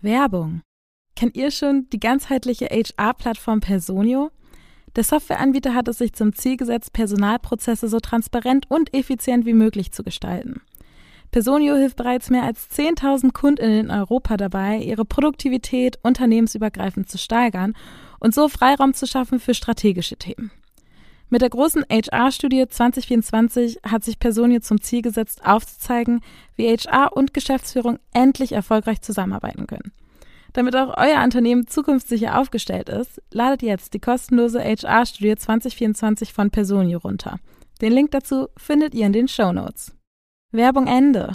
Werbung. Kennt ihr schon die ganzheitliche HR-Plattform Personio? Der Softwareanbieter hat es sich zum Ziel gesetzt, Personalprozesse so transparent und effizient wie möglich zu gestalten. Personio hilft bereits mehr als 10.000 Kundinnen in Europa dabei, ihre Produktivität unternehmensübergreifend zu steigern und so Freiraum zu schaffen für strategische Themen. Mit der großen HR-Studie 2024 hat sich Personio zum Ziel gesetzt, aufzuzeigen, wie HR und Geschäftsführung endlich erfolgreich zusammenarbeiten können. Damit auch euer Unternehmen zukunftssicher aufgestellt ist, ladet jetzt die kostenlose HR-Studie 2024 von Personio runter. Den Link dazu findet ihr in den Show Notes. Werbung Ende.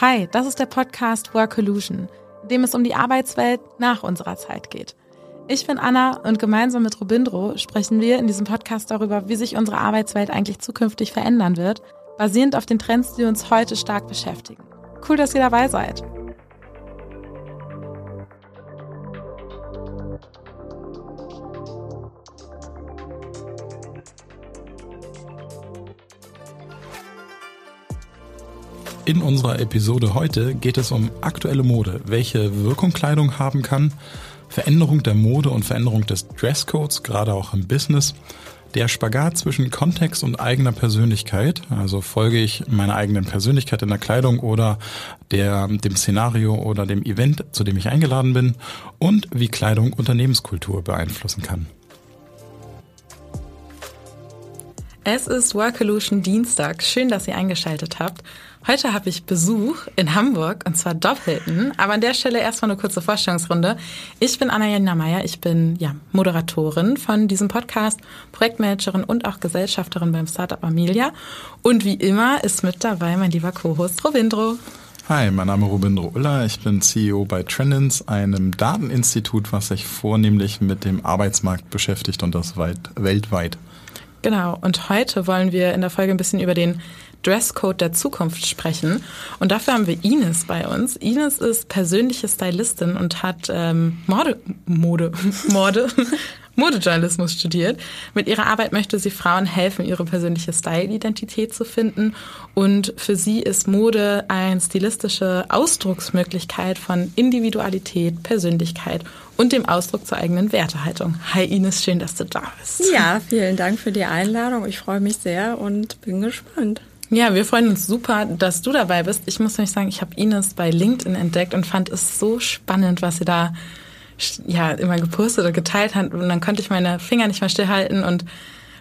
Hi, das ist der Podcast Work Illusion, in dem es um die Arbeitswelt nach unserer Zeit geht. Ich bin Anna und gemeinsam mit Robindro sprechen wir in diesem Podcast darüber, wie sich unsere Arbeitswelt eigentlich zukünftig verändern wird, basierend auf den Trends, die uns heute stark beschäftigen. Cool, dass ihr dabei seid. In unserer Episode heute geht es um aktuelle Mode, welche Wirkung Kleidung haben kann, Veränderung der Mode und Veränderung des Dresscodes, gerade auch im Business, der Spagat zwischen Kontext und eigener Persönlichkeit, also folge ich meiner eigenen Persönlichkeit in der Kleidung oder der, dem Szenario oder dem Event, zu dem ich eingeladen bin und wie Kleidung Unternehmenskultur beeinflussen kann. Es ist Workolution Dienstag. Schön, dass ihr eingeschaltet habt. Heute habe ich Besuch in Hamburg und zwar Doppelten. Aber an der Stelle erstmal eine kurze Vorstellungsrunde. Ich bin Anna-Janina Meyer. Ich bin ja, Moderatorin von diesem Podcast, Projektmanagerin und auch Gesellschafterin beim Startup Amelia. Und wie immer ist mit dabei mein lieber Co-Host Robindro. Hi, mein Name ist Robindro Uller. Ich bin CEO bei Trendins, einem Dateninstitut, was sich vornehmlich mit dem Arbeitsmarkt beschäftigt und das weit, weltweit. Genau, und heute wollen wir in der Folge ein bisschen über den Dresscode der Zukunft sprechen. Und dafür haben wir Ines bei uns. Ines ist persönliche Stylistin und hat ähm, Mode, Mode, Mode, Modejournalismus studiert. Mit ihrer Arbeit möchte sie Frauen helfen, ihre persönliche Style-Identität zu finden. Und für sie ist Mode eine stilistische Ausdrucksmöglichkeit von Individualität, Persönlichkeit und dem Ausdruck zur eigenen Wertehaltung. Hi Ines, schön, dass du da bist. Ja, vielen Dank für die Einladung. Ich freue mich sehr und bin gespannt. Ja, wir freuen uns super, dass du dabei bist. Ich muss nämlich sagen, ich habe Ines bei LinkedIn entdeckt und fand es so spannend, was sie da ja immer gepostet oder geteilt hat. Und dann konnte ich meine Finger nicht mehr stillhalten und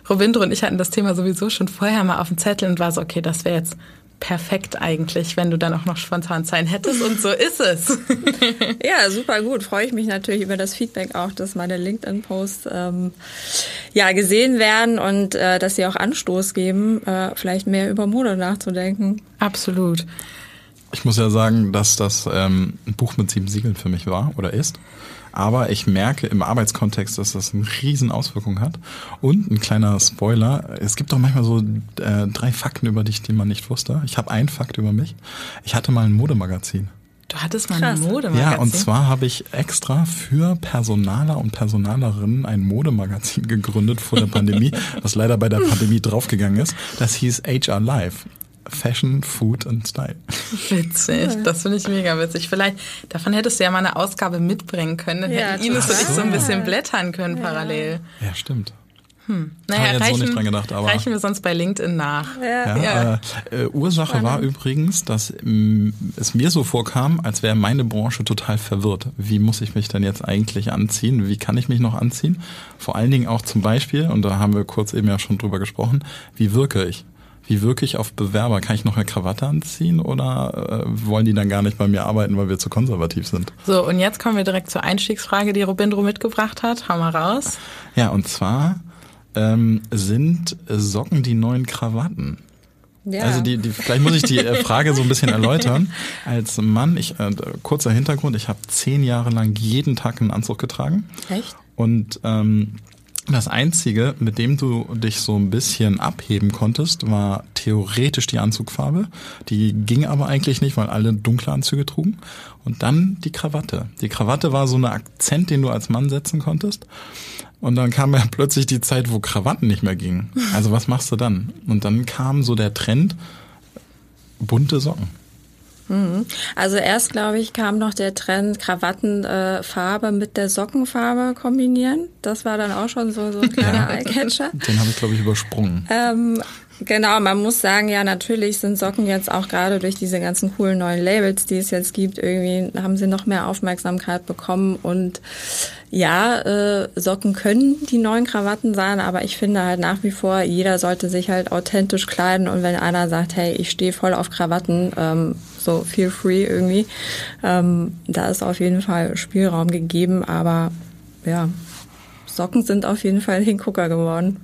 Robindro und ich hatten das Thema sowieso schon vorher mal auf dem Zettel und war so, okay, das wäre jetzt perfekt eigentlich, wenn du dann auch noch spontan sein hättest. Und so ist es. ja, super gut. Freue ich mich natürlich über das Feedback auch, dass meine LinkedIn-Posts ähm, ja gesehen werden und äh, dass sie auch Anstoß geben, äh, vielleicht mehr über Mode nachzudenken. Absolut. Ich muss ja sagen, dass das ähm, ein Buch mit sieben Siegeln für mich war oder ist. Aber ich merke im Arbeitskontext, dass das eine riesen Auswirkung hat. Und ein kleiner Spoiler, es gibt doch manchmal so äh, drei Fakten über dich, die man nicht wusste. Ich habe einen Fakt über mich. Ich hatte mal ein Modemagazin. Du hattest mal ein Modemagazin? Ja, und zwar habe ich extra für Personaler und Personalerinnen ein Modemagazin gegründet vor der Pandemie, was leider bei der Pandemie draufgegangen ist. Das hieß HR Live. Fashion, Food und Style. Witzig, das finde ich mega witzig. Vielleicht, davon hättest du ja mal eine Ausgabe mitbringen können, dann ja, hätten Ines und ich so ein bisschen blättern können ja. parallel. Ja, stimmt. Hm. Naja, reichen, so nicht dran gedacht, aber reichen wir sonst bei LinkedIn nach. Ja. ja äh, äh, Ursache Spannend. war übrigens, dass mh, mm, es mir so vorkam, als wäre meine Branche total verwirrt. Wie muss ich mich denn jetzt eigentlich anziehen? Wie kann ich mich noch anziehen? Vor allen Dingen auch zum Beispiel, und da haben wir kurz eben ja schon drüber gesprochen, wie wirke ich? Wie wirklich auf Bewerber? Kann ich noch eine Krawatte anziehen oder äh, wollen die dann gar nicht bei mir arbeiten, weil wir zu konservativ sind? So, und jetzt kommen wir direkt zur Einstiegsfrage, die Robindro mitgebracht hat. Hau mal raus. Ja, und zwar ähm, sind Socken die neuen Krawatten? Ja. Also die, die, vielleicht muss ich die äh, Frage so ein bisschen erläutern. Als Mann, ich äh, kurzer Hintergrund, ich habe zehn Jahre lang jeden Tag einen Anzug getragen. Echt? Und ähm, Das Einzige, mit dem du dich so ein bisschen abheben konntest, war theoretisch die Anzugfarbe. Die ging aber eigentlich nicht, weil alle dunkle Anzüge trugen. Und dann die Krawatte. Die Krawatte war so ein Akzent, den du als Mann setzen konntest. Und dann kam ja plötzlich die Zeit, wo Krawatten nicht mehr gingen. Also was machst du dann? Und dann kam so der Trend, bunte Socken. Mhm. Also erst, glaube ich, kam noch der Trend, Krawattenfarbe äh, mit der Sockenfarbe kombinieren. Das war dann auch schon so, so ein kleiner ja, Eyecatcher. Den habe ich, glaube ich, übersprungen. Ähm, Genau, man muss sagen, ja, natürlich sind Socken jetzt auch gerade durch diese ganzen coolen neuen Labels, die es jetzt gibt, irgendwie haben sie noch mehr Aufmerksamkeit bekommen und ja, äh, Socken können die neuen Krawatten sein, aber ich finde halt nach wie vor, jeder sollte sich halt authentisch kleiden und wenn einer sagt, hey, ich stehe voll auf Krawatten, ähm, so feel free irgendwie, ähm, da ist auf jeden Fall Spielraum gegeben, aber ja, Socken sind auf jeden Fall Hingucker geworden.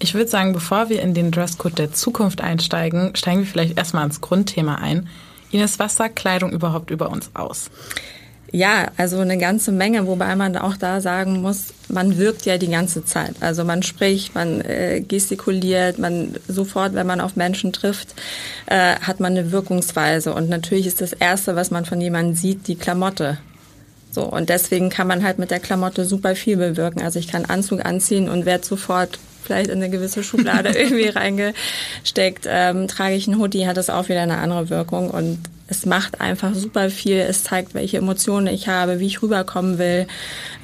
Ich würde sagen, bevor wir in den Dresscode der Zukunft einsteigen, steigen wir vielleicht erstmal ins Grundthema ein. Ines, was sagt Kleidung überhaupt über uns aus? Ja, also eine ganze Menge, wobei man auch da sagen muss, man wirkt ja die ganze Zeit. Also man spricht, man äh, gestikuliert, man sofort, wenn man auf Menschen trifft, äh, hat man eine Wirkungsweise. Und natürlich ist das Erste, was man von jemandem sieht, die Klamotte. So, und deswegen kann man halt mit der Klamotte super viel bewirken. Also ich kann Anzug anziehen und werde sofort vielleicht in eine gewisse Schublade irgendwie reingesteckt. Ähm, trage ich einen Hoodie, hat das auch wieder eine andere Wirkung und es macht einfach super viel. Es zeigt, welche Emotionen ich habe, wie ich rüberkommen will.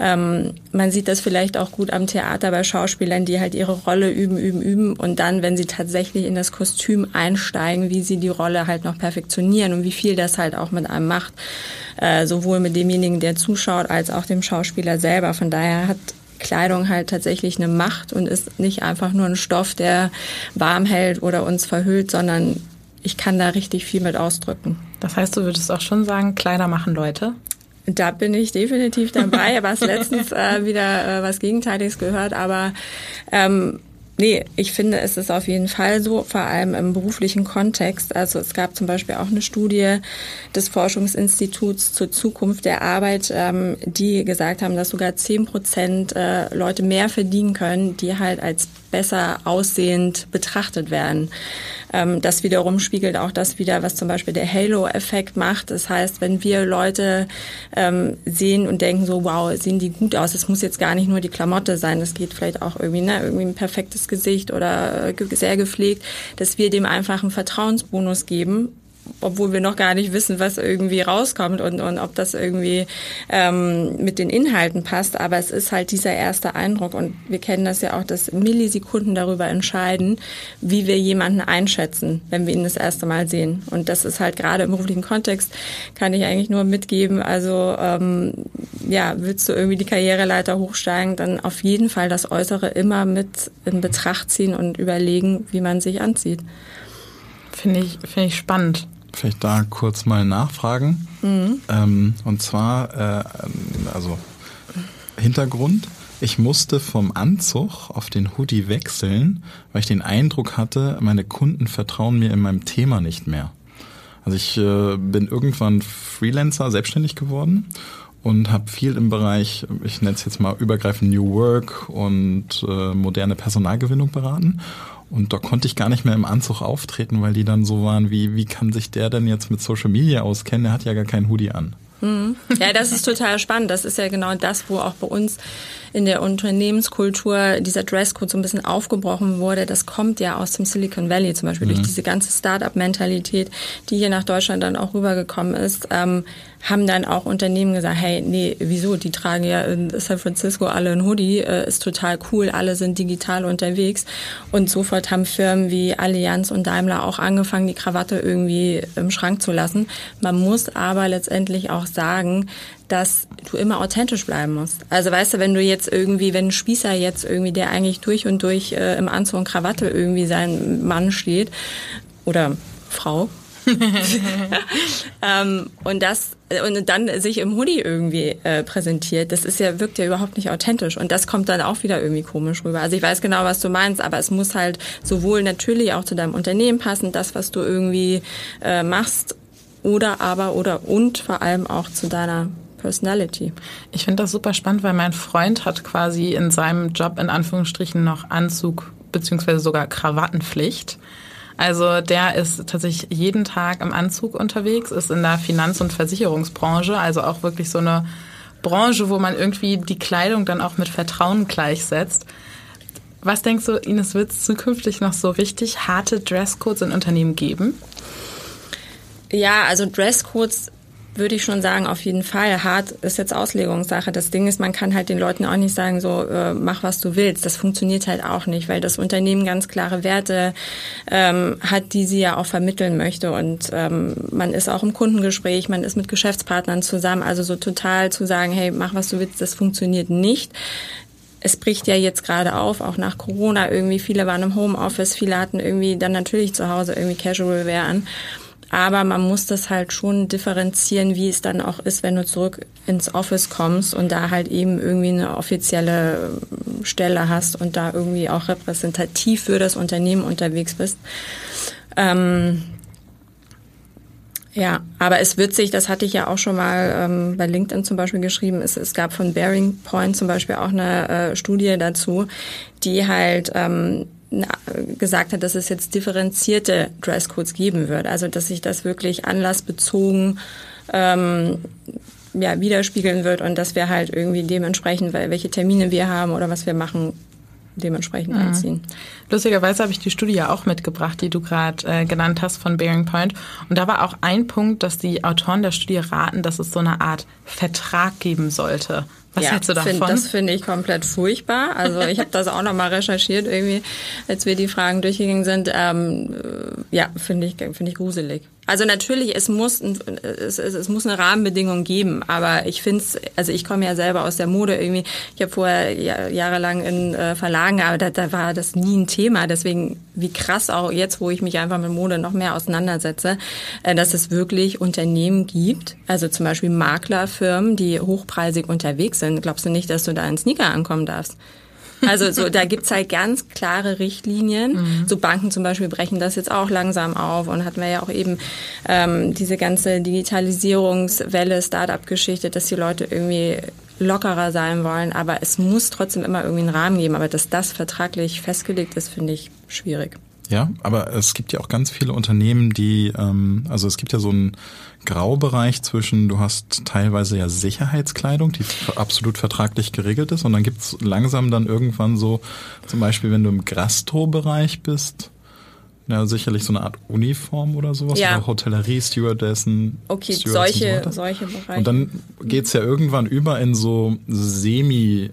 Ähm, man sieht das vielleicht auch gut am Theater bei Schauspielern, die halt ihre Rolle üben, üben, üben und dann, wenn sie tatsächlich in das Kostüm einsteigen, wie sie die Rolle halt noch perfektionieren und wie viel das halt auch mit einem macht, äh, sowohl mit demjenigen, der zuschaut, als auch dem Schauspieler selber. Von daher hat Kleidung halt tatsächlich eine Macht und ist nicht einfach nur ein Stoff, der warm hält oder uns verhüllt, sondern ich kann da richtig viel mit ausdrücken. Das heißt, du würdest auch schon sagen, Kleider machen Leute? Da bin ich definitiv dabei. Was letztens äh, wieder äh, was Gegenteiliges gehört, aber ähm, Nee, ich finde, es ist auf jeden Fall so, vor allem im beruflichen Kontext. Also es gab zum Beispiel auch eine Studie des Forschungsinstituts zur Zukunft der Arbeit, ähm, die gesagt haben, dass sogar zehn Prozent äh, Leute mehr verdienen können, die halt als besser aussehend betrachtet werden. Ähm, das wiederum spiegelt auch das wieder, was zum Beispiel der Halo-Effekt macht. Das heißt, wenn wir Leute ähm, sehen und denken so, wow, sehen die gut aus, es muss jetzt gar nicht nur die Klamotte sein, das geht vielleicht auch irgendwie, ne, irgendwie ein perfektes Gesicht oder äh, sehr gepflegt, dass wir dem einfach einen Vertrauensbonus geben obwohl wir noch gar nicht wissen, was irgendwie rauskommt und, und ob das irgendwie ähm, mit den Inhalten passt. Aber es ist halt dieser erste Eindruck und wir kennen das ja auch, dass Millisekunden darüber entscheiden, wie wir jemanden einschätzen, wenn wir ihn das erste Mal sehen. Und das ist halt gerade im beruflichen Kontext, kann ich eigentlich nur mitgeben. Also ähm, ja, willst du irgendwie die Karriereleiter hochsteigen, dann auf jeden Fall das Äußere immer mit in Betracht ziehen und überlegen, wie man sich anzieht. Finde ich, finde ich spannend vielleicht da kurz mal nachfragen. Mhm. Ähm, und zwar, äh, also Hintergrund. Ich musste vom Anzug auf den Hoodie wechseln, weil ich den Eindruck hatte, meine Kunden vertrauen mir in meinem Thema nicht mehr. Also ich äh, bin irgendwann Freelancer, selbstständig geworden und habe viel im Bereich, ich nenne es jetzt mal übergreifend New Work und äh, moderne Personalgewinnung beraten. Und da konnte ich gar nicht mehr im Anzug auftreten, weil die dann so waren wie, wie kann sich der denn jetzt mit Social Media auskennen? Der hat ja gar keinen Hoodie an. Mhm. Ja, das ist total spannend. Das ist ja genau das, wo auch bei uns in der Unternehmenskultur dieser Dresscode so ein bisschen aufgebrochen wurde. Das kommt ja aus dem Silicon Valley zum Beispiel mhm. durch diese ganze Start-up-Mentalität, die hier nach Deutschland dann auch rübergekommen ist. Ähm, haben dann auch Unternehmen gesagt, hey, nee, wieso? Die tragen ja in San Francisco alle ein Hoodie, äh, ist total cool, alle sind digital unterwegs. Und sofort haben Firmen wie Allianz und Daimler auch angefangen, die Krawatte irgendwie im Schrank zu lassen. Man muss aber letztendlich auch sagen, dass du immer authentisch bleiben musst. Also weißt du, wenn du jetzt irgendwie, wenn ein Spießer jetzt irgendwie, der eigentlich durch und durch äh, im Anzug und Krawatte irgendwie sein Mann steht oder Frau, ähm, und das und dann sich im Hoodie irgendwie äh, präsentiert, das ist ja wirkt ja überhaupt nicht authentisch und das kommt dann auch wieder irgendwie komisch rüber. Also ich weiß genau, was du meinst, aber es muss halt sowohl natürlich auch zu deinem Unternehmen passen, das was du irgendwie äh, machst, oder aber oder und vor allem auch zu deiner Personality. Ich finde das super spannend, weil mein Freund hat quasi in seinem Job in Anführungsstrichen noch Anzug beziehungsweise sogar Krawattenpflicht. Also der ist tatsächlich jeden Tag im Anzug unterwegs, ist in der Finanz- und Versicherungsbranche, also auch wirklich so eine Branche, wo man irgendwie die Kleidung dann auch mit Vertrauen gleichsetzt. Was denkst du, Ines, wird es zukünftig noch so richtig harte Dresscodes in Unternehmen geben? Ja, also Dresscodes würde ich schon sagen, auf jeden Fall. Hart ist jetzt Auslegungssache. Das Ding ist, man kann halt den Leuten auch nicht sagen, so äh, mach was du willst. Das funktioniert halt auch nicht, weil das Unternehmen ganz klare Werte ähm, hat, die sie ja auch vermitteln möchte. Und ähm, man ist auch im Kundengespräch, man ist mit Geschäftspartnern zusammen. Also so total zu sagen, hey, mach was du willst, das funktioniert nicht es bricht ja jetzt gerade auf, auch nach Corona irgendwie. Viele waren im Homeoffice, viele hatten irgendwie dann natürlich zu Hause irgendwie Casual Wear an. Aber man muss das halt schon differenzieren, wie es dann auch ist, wenn du zurück ins Office kommst und da halt eben irgendwie eine offizielle ähm, Stelle hast und da irgendwie auch repräsentativ für das Unternehmen unterwegs bist. Ähm, ja, aber es wird sich, das hatte ich ja auch schon mal ähm, bei LinkedIn zum Beispiel geschrieben, es, es gab von Bearing Point zum Beispiel auch eine äh, Studie dazu, die halt ähm, gesagt hat, dass es jetzt differenzierte Dresscodes geben wird. Also dass sich das wirklich anlassbezogen ähm, ja, widerspiegeln wird und dass wir halt irgendwie dementsprechend, weil welche Termine wir haben oder was wir machen, dementsprechend mhm. anziehen. Lustigerweise habe ich die Studie ja auch mitgebracht, die du gerade äh, genannt hast von Bearing Point. Und da war auch ein Punkt, dass die Autoren der Studie raten, dass es so eine Art Vertrag geben sollte was ja, hältst du davon? Find, das finde ich komplett furchtbar. Also ich habe das auch nochmal recherchiert, irgendwie, als wir die Fragen durchgegangen sind. Ähm, ja, finde ich, finde ich gruselig. Also natürlich, es muss, es, es, es muss eine Rahmenbedingung geben, aber ich finde es, also ich komme ja selber aus der Mode irgendwie. Ich habe vorher jahrelang in äh, Verlagen gearbeitet, da, war das nie ein Thema. Deswegen, wie krass auch jetzt, wo ich mich einfach mit Mode noch mehr auseinandersetze, äh, dass es wirklich Unternehmen gibt, also zum Beispiel Maklerfirmen, die hochpreisig unterwegs sind. Glaubst du nicht, dass du da in Sneaker ankommen darfst? Also so, da gibt's halt ganz klare Richtlinien. Mhm. So Banken zum Beispiel brechen das jetzt auch langsam auf und hatten wir ja auch eben ähm, diese ganze Digitalisierungswelle, Start-up-Geschichte, dass die Leute irgendwie lockerer sein wollen, aber es muss trotzdem immer irgendwie einen Rahmen geben. Aber dass das vertraglich festgelegt ist, finde ich schwierig. Ja, aber es gibt ja auch ganz viele Unternehmen, die, ähm, also es gibt ja so einen Graubereich zwischen, du hast teilweise ja Sicherheitskleidung, die absolut vertraglich geregelt ist, und dann gibt's langsam dann irgendwann so, zum Beispiel, wenn du im Gastro-Bereich bist, ja, sicherlich so eine Art Uniform oder sowas. Ja. Oder Hotellerie, Stewardessen. Okay, solche, so solche Bereiche. Und dann geht's ja irgendwann über in so semi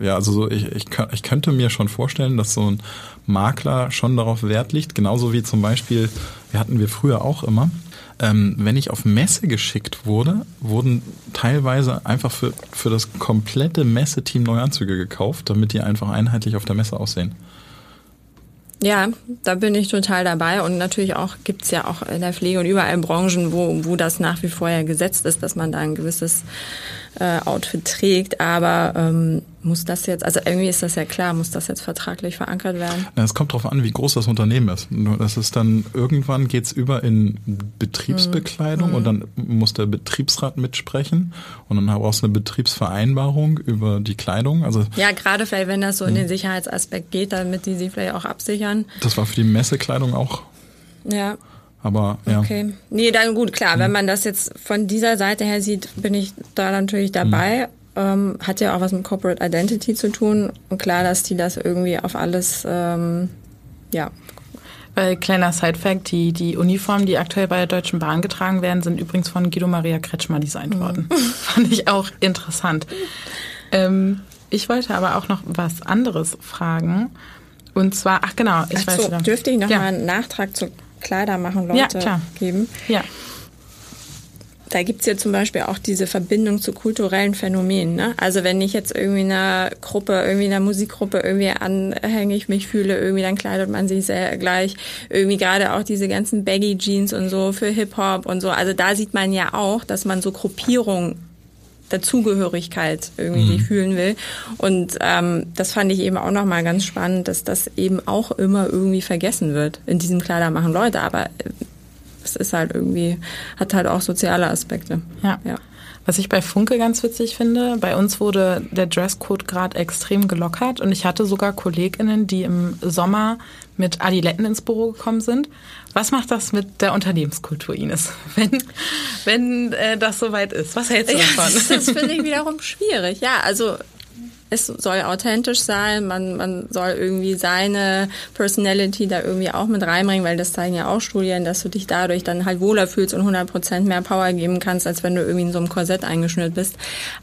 ja, also so ich, ich, ich könnte mir schon vorstellen, dass so ein Makler schon darauf Wert legt, genauso wie zum Beispiel, wir hatten wir früher auch immer, ähm, wenn ich auf Messe geschickt wurde, wurden teilweise einfach für, für das komplette Messeteam neue Anzüge gekauft, damit die einfach einheitlich auf der Messe aussehen. Ja, da bin ich total dabei. Und natürlich auch gibt's ja auch in der Pflege und überall Branchen, wo, wo das nach wie vor ja gesetzt ist, dass man da ein gewisses äh, Outfit trägt. Aber ähm, muss das jetzt, also irgendwie ist das ja klar, muss das jetzt vertraglich verankert werden? Es kommt darauf an, wie groß das Unternehmen ist. Das ist dann, irgendwann geht's über in Betriebsbekleidung mhm. und dann muss der Betriebsrat mitsprechen und dann brauchst du eine Betriebsvereinbarung über die Kleidung. Also Ja, gerade vielleicht, wenn das so in den Sicherheitsaspekt geht, damit die sie vielleicht auch absichern. Das war für die Messekleidung auch. Ja. Aber ja. Okay. Nee, dann gut, klar. Mhm. Wenn man das jetzt von dieser Seite her sieht, bin ich da natürlich dabei. Mhm ähm, hat ja auch was mit Corporate Identity zu tun. Und klar, dass die das irgendwie auf alles, ähm, ja. Weil kleiner Side-Fact, die, die Uniformen, die aktuell bei der Deutschen Bahn getragen werden, sind übrigens von Guido Maria Kretschmer designt mhm. worden. Fand ich auch interessant. Ähm, ich wollte aber auch noch was anderes fragen. Und zwar, ach genau, ich ach weiß so, Dürfte ich noch ja. mal einen Nachtrag zu Kleider machen, Leute ja, geben? Ja da gibt's ja zum Beispiel auch diese Verbindung zu kulturellen Phänomenen. Ne? Also wenn ich jetzt irgendwie einer Gruppe, irgendwie einer Musikgruppe irgendwie anhängig mich fühle, irgendwie dann kleidet man sich sehr gleich. Irgendwie gerade auch diese ganzen Baggy Jeans und so für Hip-Hop und so. Also da sieht man ja auch, dass man so Gruppierungen Dazugehörigkeit irgendwie mhm. fühlen will. Und ähm, das fand ich eben auch nochmal ganz spannend, dass das eben auch immer irgendwie vergessen wird in diesem Kleider machen Leute. Aber es ist halt irgendwie, hat halt auch soziale Aspekte. Ja. ja. Was ich bei Funke ganz witzig finde, bei uns wurde der Dresscode gerade extrem gelockert und ich hatte sogar KollegInnen, die im Sommer mit Adiletten ins Büro gekommen sind. Was macht das mit der Unternehmenskultur, Ines, wenn, wenn äh, das soweit ist? Was hältst du davon? Ja, das, das finde ich wiederum schwierig. Ja, also es soll authentisch sein, man, man soll irgendwie seine Personality da irgendwie auch mit reinbringen, weil das zeigen ja auch Studien, dass du dich dadurch dann halt wohler fühlst und 100 Prozent mehr Power geben kannst, als wenn du irgendwie in so einem Korsett eingeschnürt bist.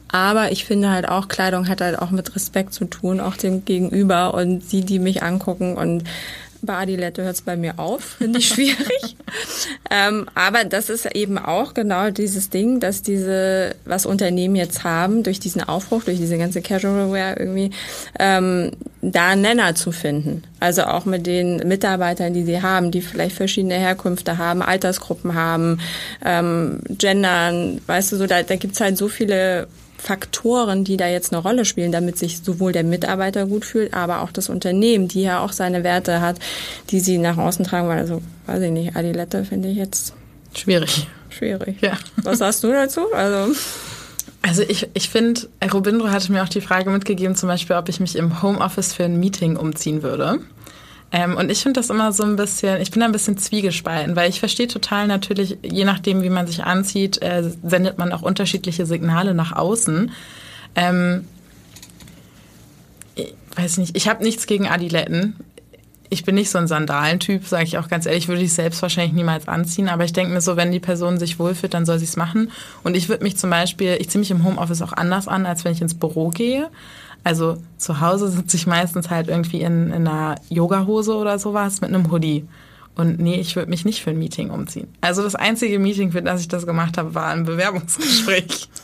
Aber ich finde halt auch, Kleidung hat halt auch mit Respekt zu tun, auch dem Gegenüber und die, die mich angucken und bei Adilette hört es bei mir auf, finde ich schwierig. ähm, aber das ist eben auch genau dieses Ding, dass diese, was Unternehmen jetzt haben, durch diesen Aufbruch, durch diese ganze Casual Wear irgendwie, ähm, da Nenner zu finden. Also auch mit den Mitarbeitern, die sie haben, die vielleicht verschiedene Herkünfte haben, Altersgruppen haben, ähm, Gendern, weißt du, so da, da gibt's halt so viele Faktoren, die da jetzt eine Rolle spielen, damit sich sowohl der Mitarbeiter gut fühlt, aber auch das Unternehmen, die ja auch seine Werte hat, die sie nach außen tragen. Weil also, weiß ich nicht, Adilette finde ich jetzt schwierig. Schwierig. Ja. Was sagst du dazu? Also also ich, ich finde, Robindro hatte mir auch die Frage mitgegeben, zum Beispiel, ob ich mich im Homeoffice für ein Meeting umziehen würde. Ähm, und ich finde das immer so ein bisschen, ich bin da ein bisschen zwiegespalten, weil ich verstehe total natürlich, je nachdem, wie man sich anzieht, äh, sendet man auch unterschiedliche Signale nach außen. Ähm, ich weiß nicht, ich habe nichts gegen Adiletten. Ich bin nicht so ein Sandalentyp, sage ich auch ganz ehrlich, würde ich selbst wahrscheinlich niemals anziehen. Aber ich denke mir so, wenn die Person sich wohlfühlt, dann soll sie es machen. Und ich würde mich zum Beispiel, ich ziehe mich im Homeoffice auch anders an, als wenn ich ins Büro gehe. Also zu Hause sitze ich meistens halt irgendwie in, in einer Yogahose oder sowas mit einem Hoodie. Und nee, ich würde mich nicht für ein Meeting umziehen. Also das einzige Meeting, für das ich das gemacht habe, war ein Bewerbungsgespräch.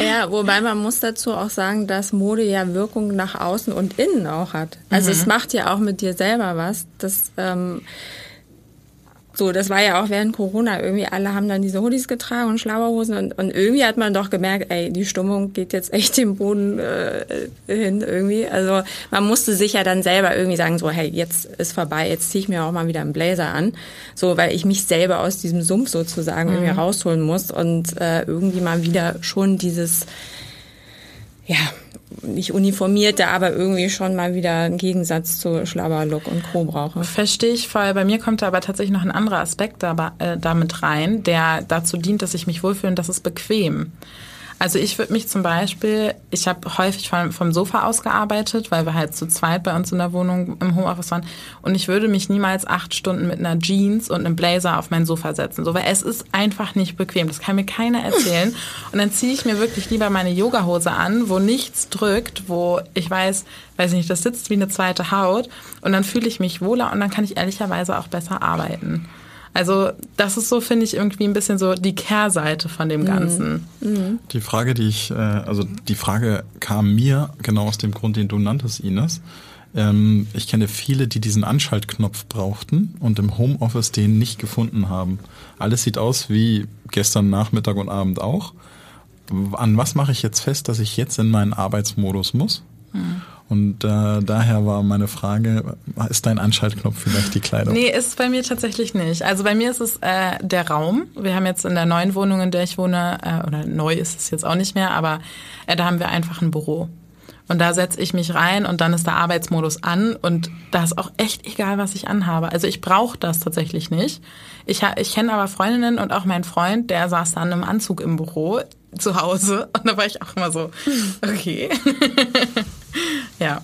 Ja, wobei man muss dazu auch sagen, dass Mode ja Wirkung nach außen und innen auch hat. Also mhm. es macht ja auch mit dir selber was. Das ähm, so, das war ja auch während Corona. Irgendwie alle haben dann diese Hoodies getragen und Schlauerhosen und, und irgendwie hat man doch gemerkt, ey, die Stimmung geht jetzt echt den Boden äh, hin irgendwie. Also man musste sich ja dann selber irgendwie sagen, so, hey, jetzt ist vorbei, jetzt ziehe ich mir auch mal wieder einen Blazer an. So, weil ich mich selber aus diesem Sumpf sozusagen mhm. irgendwie rausholen muss und äh, irgendwie mal wieder schon dieses, ja, nicht uniformierte, aber irgendwie schon mal wieder einen Gegensatz zu Schlabberlook und Co. brauche. Verstehe ich voll. Bei mir kommt da aber tatsächlich noch ein anderer Aspekt da, äh, damit rein, der dazu dient, dass ich mich wohlfühle und das ist bequem. Also ich würde mich zum Beispiel, ich habe häufig vom, vom Sofa aus gearbeitet, weil wir halt zu zweit bei uns in der Wohnung im Homeoffice waren. Und ich würde mich niemals acht Stunden mit einer Jeans und einem Blazer auf mein Sofa setzen. So, weil es ist einfach nicht bequem. Das kann mir keiner erzählen. Und dann ziehe ich mir wirklich lieber meine Yogahose an, wo nichts drückt, wo ich weiß, weiß nicht, das sitzt wie eine zweite Haut. Und dann fühle ich mich wohler und dann kann ich ehrlicherweise auch besser arbeiten. Also das ist so, finde ich, irgendwie ein bisschen so die Kehrseite von dem Ganzen. Mhm. Die Frage, die ich, äh, also die Frage kam mir genau aus dem Grund, den du nanntest, Ines. Ähm, ich kenne viele, die diesen Anschaltknopf brauchten und im Homeoffice den nicht gefunden haben. Alles sieht aus wie gestern Nachmittag und Abend auch. An was mache ich jetzt fest, dass ich jetzt in meinen Arbeitsmodus muss? Mhm. Und äh, daher war meine Frage, ist dein Anschaltknopf vielleicht die Kleidung? Nee, ist bei mir tatsächlich nicht. Also bei mir ist es äh, der Raum. Wir haben jetzt in der neuen Wohnung, in der ich wohne, äh, oder neu ist es jetzt auch nicht mehr, aber äh, da haben wir einfach ein Büro. Und da setze ich mich rein und dann ist der Arbeitsmodus an und da ist auch echt egal, was ich anhabe. Also ich brauche das tatsächlich nicht. Ich, ich kenne aber Freundinnen und auch mein Freund, der saß dann im Anzug im Büro zu Hause und da war ich auch immer so, okay. ja.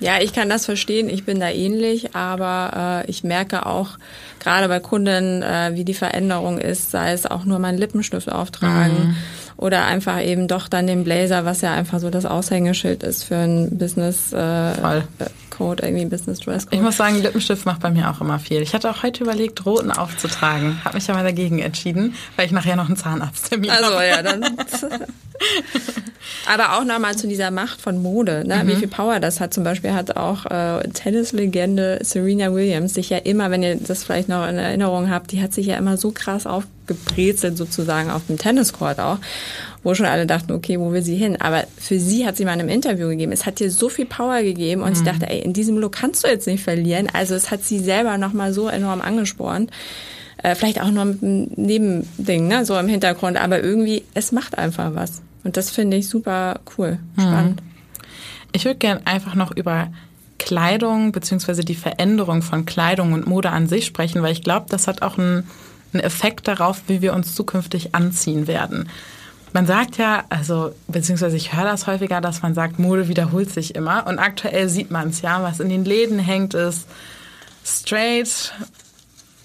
Ja, ich kann das verstehen. Ich bin da ähnlich, aber äh, ich merke auch gerade bei Kunden, äh, wie die Veränderung ist, sei es auch nur mein Lippenstift auftragen mhm. Oder einfach eben doch dann den Blazer, was ja einfach so das Aushängeschild ist für ein Business äh, Voll. Code, irgendwie Business Dress Code. Ich muss sagen, Lippenstift macht bei mir auch immer viel. Ich hatte auch heute überlegt, roten aufzutragen, habe mich aber dagegen entschieden, weil ich nachher noch einen Zahnarzttermin habe. Also ja, dann. Aber auch nochmal zu dieser Macht von Mode, ne? Mhm. wie viel Power das hat. Zum Beispiel hat auch äh, Tennislegende Serena Williams sich ja immer, wenn ihr das vielleicht noch in Erinnerung habt, die hat sich ja immer so krass aufgebrezelt sozusagen auf dem Tenniscourt auch, wo schon alle dachten, okay, wo will sie hin? Aber für sie hat sie mal in einem Interview gegeben, es hat ihr so viel Power gegeben und mhm. ich dachte, ey, in diesem Look kannst du jetzt nicht verlieren. Also es hat sie selber nochmal so enorm angespornt. Äh, vielleicht auch nur ein Nebending, ne, so im Hintergrund, aber irgendwie, es macht einfach was. Und das finde ich super cool, mhm. spannend. Ich würde gerne einfach noch über Kleidung beziehungsweise die Veränderung von Kleidung und Mode an sich sprechen, weil ich glaube, das hat auch einen, einen Effekt darauf, wie wir uns zukünftig anziehen werden. Man sagt ja, also beziehungsweise ich höre das häufiger, dass man sagt, Mode wiederholt sich immer. Und aktuell sieht man es ja, was in den Läden hängt, ist straight